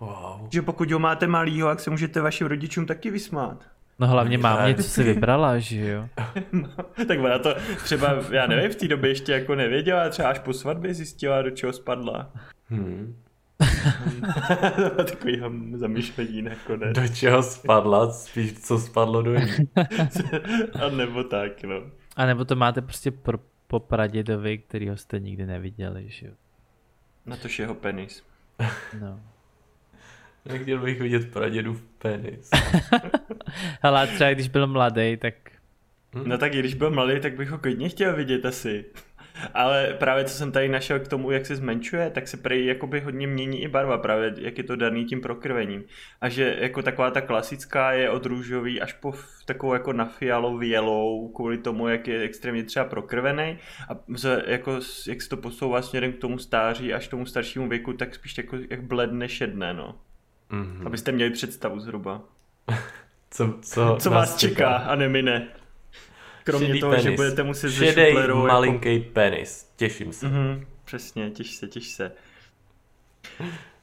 Wow. Že pokud ho máte malýho, tak se můžete vašim rodičům taky vysmát. No hlavně mám něco si vybrala, že jo. No, tak ona to třeba, já nevím, v té době ještě jako nevěděla, třeba až po svatbě zjistila, do čeho spadla. Hmm. to bylo takový zamyšlení nakonec. Do čeho spadla? Spíš co spadlo do ní. A nebo tak, no. A nebo to máte prostě pro, po pradědovi, kterýho jste nikdy neviděli, že jo. Na tož jeho penis. No. Nechtěl bych vidět pradědův penis. Hele, třeba když byl mladý, tak No tak i když byl mladý, tak bych ho klidně chtěl vidět asi. Ale právě co jsem tady našel k tomu, jak se zmenšuje, tak se prej jakoby hodně mění i barva, právě jak je to daný tím prokrvením. A že jako taková ta klasická je od růžový až po takovou jako na fialovělou, kvůli tomu, jak je extrémně třeba prokrvený. A z, jako, jak se to posouvá směrem k tomu stáří až k tomu staršímu věku, tak spíš jako jak bledne šedne, no. Mhm. Abyste měli představu zhruba. Co, co, Co vás čeká a nemine. Kromě Šedý toho, že penis. budete muset se Šedej šuplerou jako- malinký penis. Těším se. Mhm, přesně, těš se, těš se.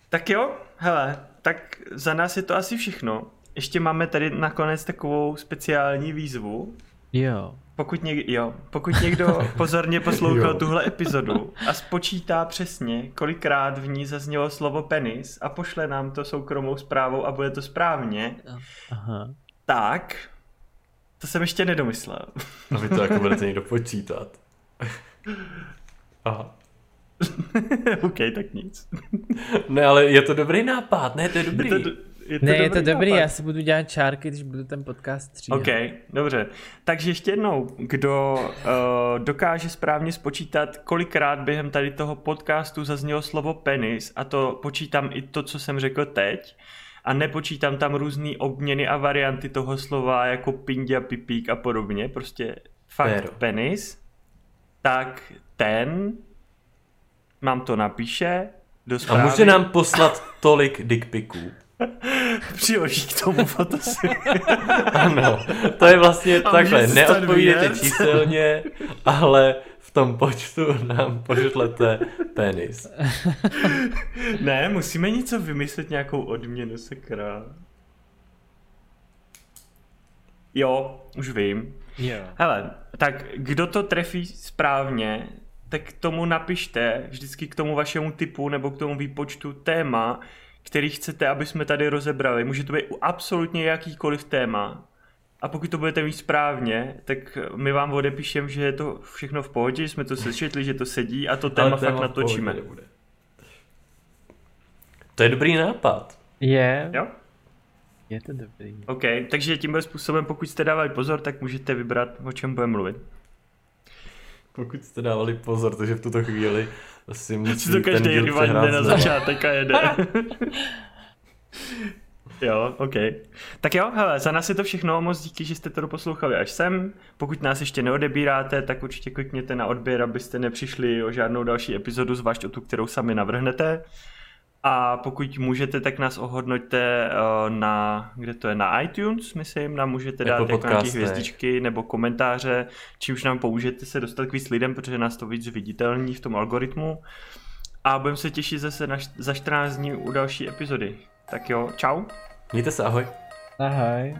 Tak jo, hele, tak za nás je to asi všechno. Ještě máme tady nakonec takovou speciální výzvu. jo. Pokud, něk, jo, pokud někdo pozorně poslouchal Jo. tuhle epizodu a spočítá přesně, kolikrát v ní zaznělo slovo penis a pošle nám to soukromou zprávou a bude to správně, Aha. tak to jsem ještě nedomyslel. A vy to jako budete někdo počítat. Aha. OK, tak nic. Ne, ale je to dobrý nápad, ne, to je dobrý. Je to, je to Ne, je to dobrý dobrý, nápad. já si budu dělat čárky, když budu ten podcast stříhat. OK, dobře. Takže ještě jednou, kdo uh, dokáže správně spočítat, kolikrát během tady toho podcastu zaznělo slovo penis, a to počítám i to, co jsem řekl teď, a nepočítám tam různé obměny a varianty toho slova, jako pindia, pipík a podobně, prostě fakt Péro. penis, tak ten, mám to napíše, do A zprávy, může nám poslat tolik dickpiků. přiloží k tomu fotosy. Ano, to je vlastně A takhle. Neodpovídejte číselně, ale v tom počtu nám pošlete penis. Ne, musíme něco vymyslet, nějakou odměnu, sakra. Jo, už vím. Jo. Hele, tak kdo to trefí správně, tak k tomu napište vždycky k tomu vašemu typu nebo k tomu výpočtu téma, který chcete, aby jsme tady rozebrali. Může to být u absolutně jakýkoliv téma. A pokud to budete mít správně, tak my vám odepíšem, že je to všechno v pohodě, že jsme to sečetli, že to sedí a to téma fakt téma v natočíme. To je dobrý nápad. Je, Jo? je to dobrý. OK, takže tímhle způsobem, pokud jste dávali pozor, tak můžete vybrat, o čem budeme mluvit. Pokud jste dávali pozor, takže v tuto chvíli asi musí Si to ten každý díl přehrát jde na začátek a jede. jo, OK. Tak jo, hele, za nás je to všechno, moc díky, že jste to doposlouchali až sem. Pokud nás ještě neodebíráte, tak určitě klikněte na odběr, abyste nepřišli o žádnou další epizodu, zvlášť o tu, kterou sami navrhnete. A pokud můžete, tak nás ohodnoťte uh, na, kde to je, na iTunes, myslím, nám můžete dát Apple jako nějaké hvězdičky nebo komentáře, čímž nám pomůžete se dostat k víc lidem, protože nás to víc viditelní v tom algoritmu. A budeme se těšit zase na, za 14 dní u další epizody. Tak jo, čau. Mějte se, ahoj. Ahoj.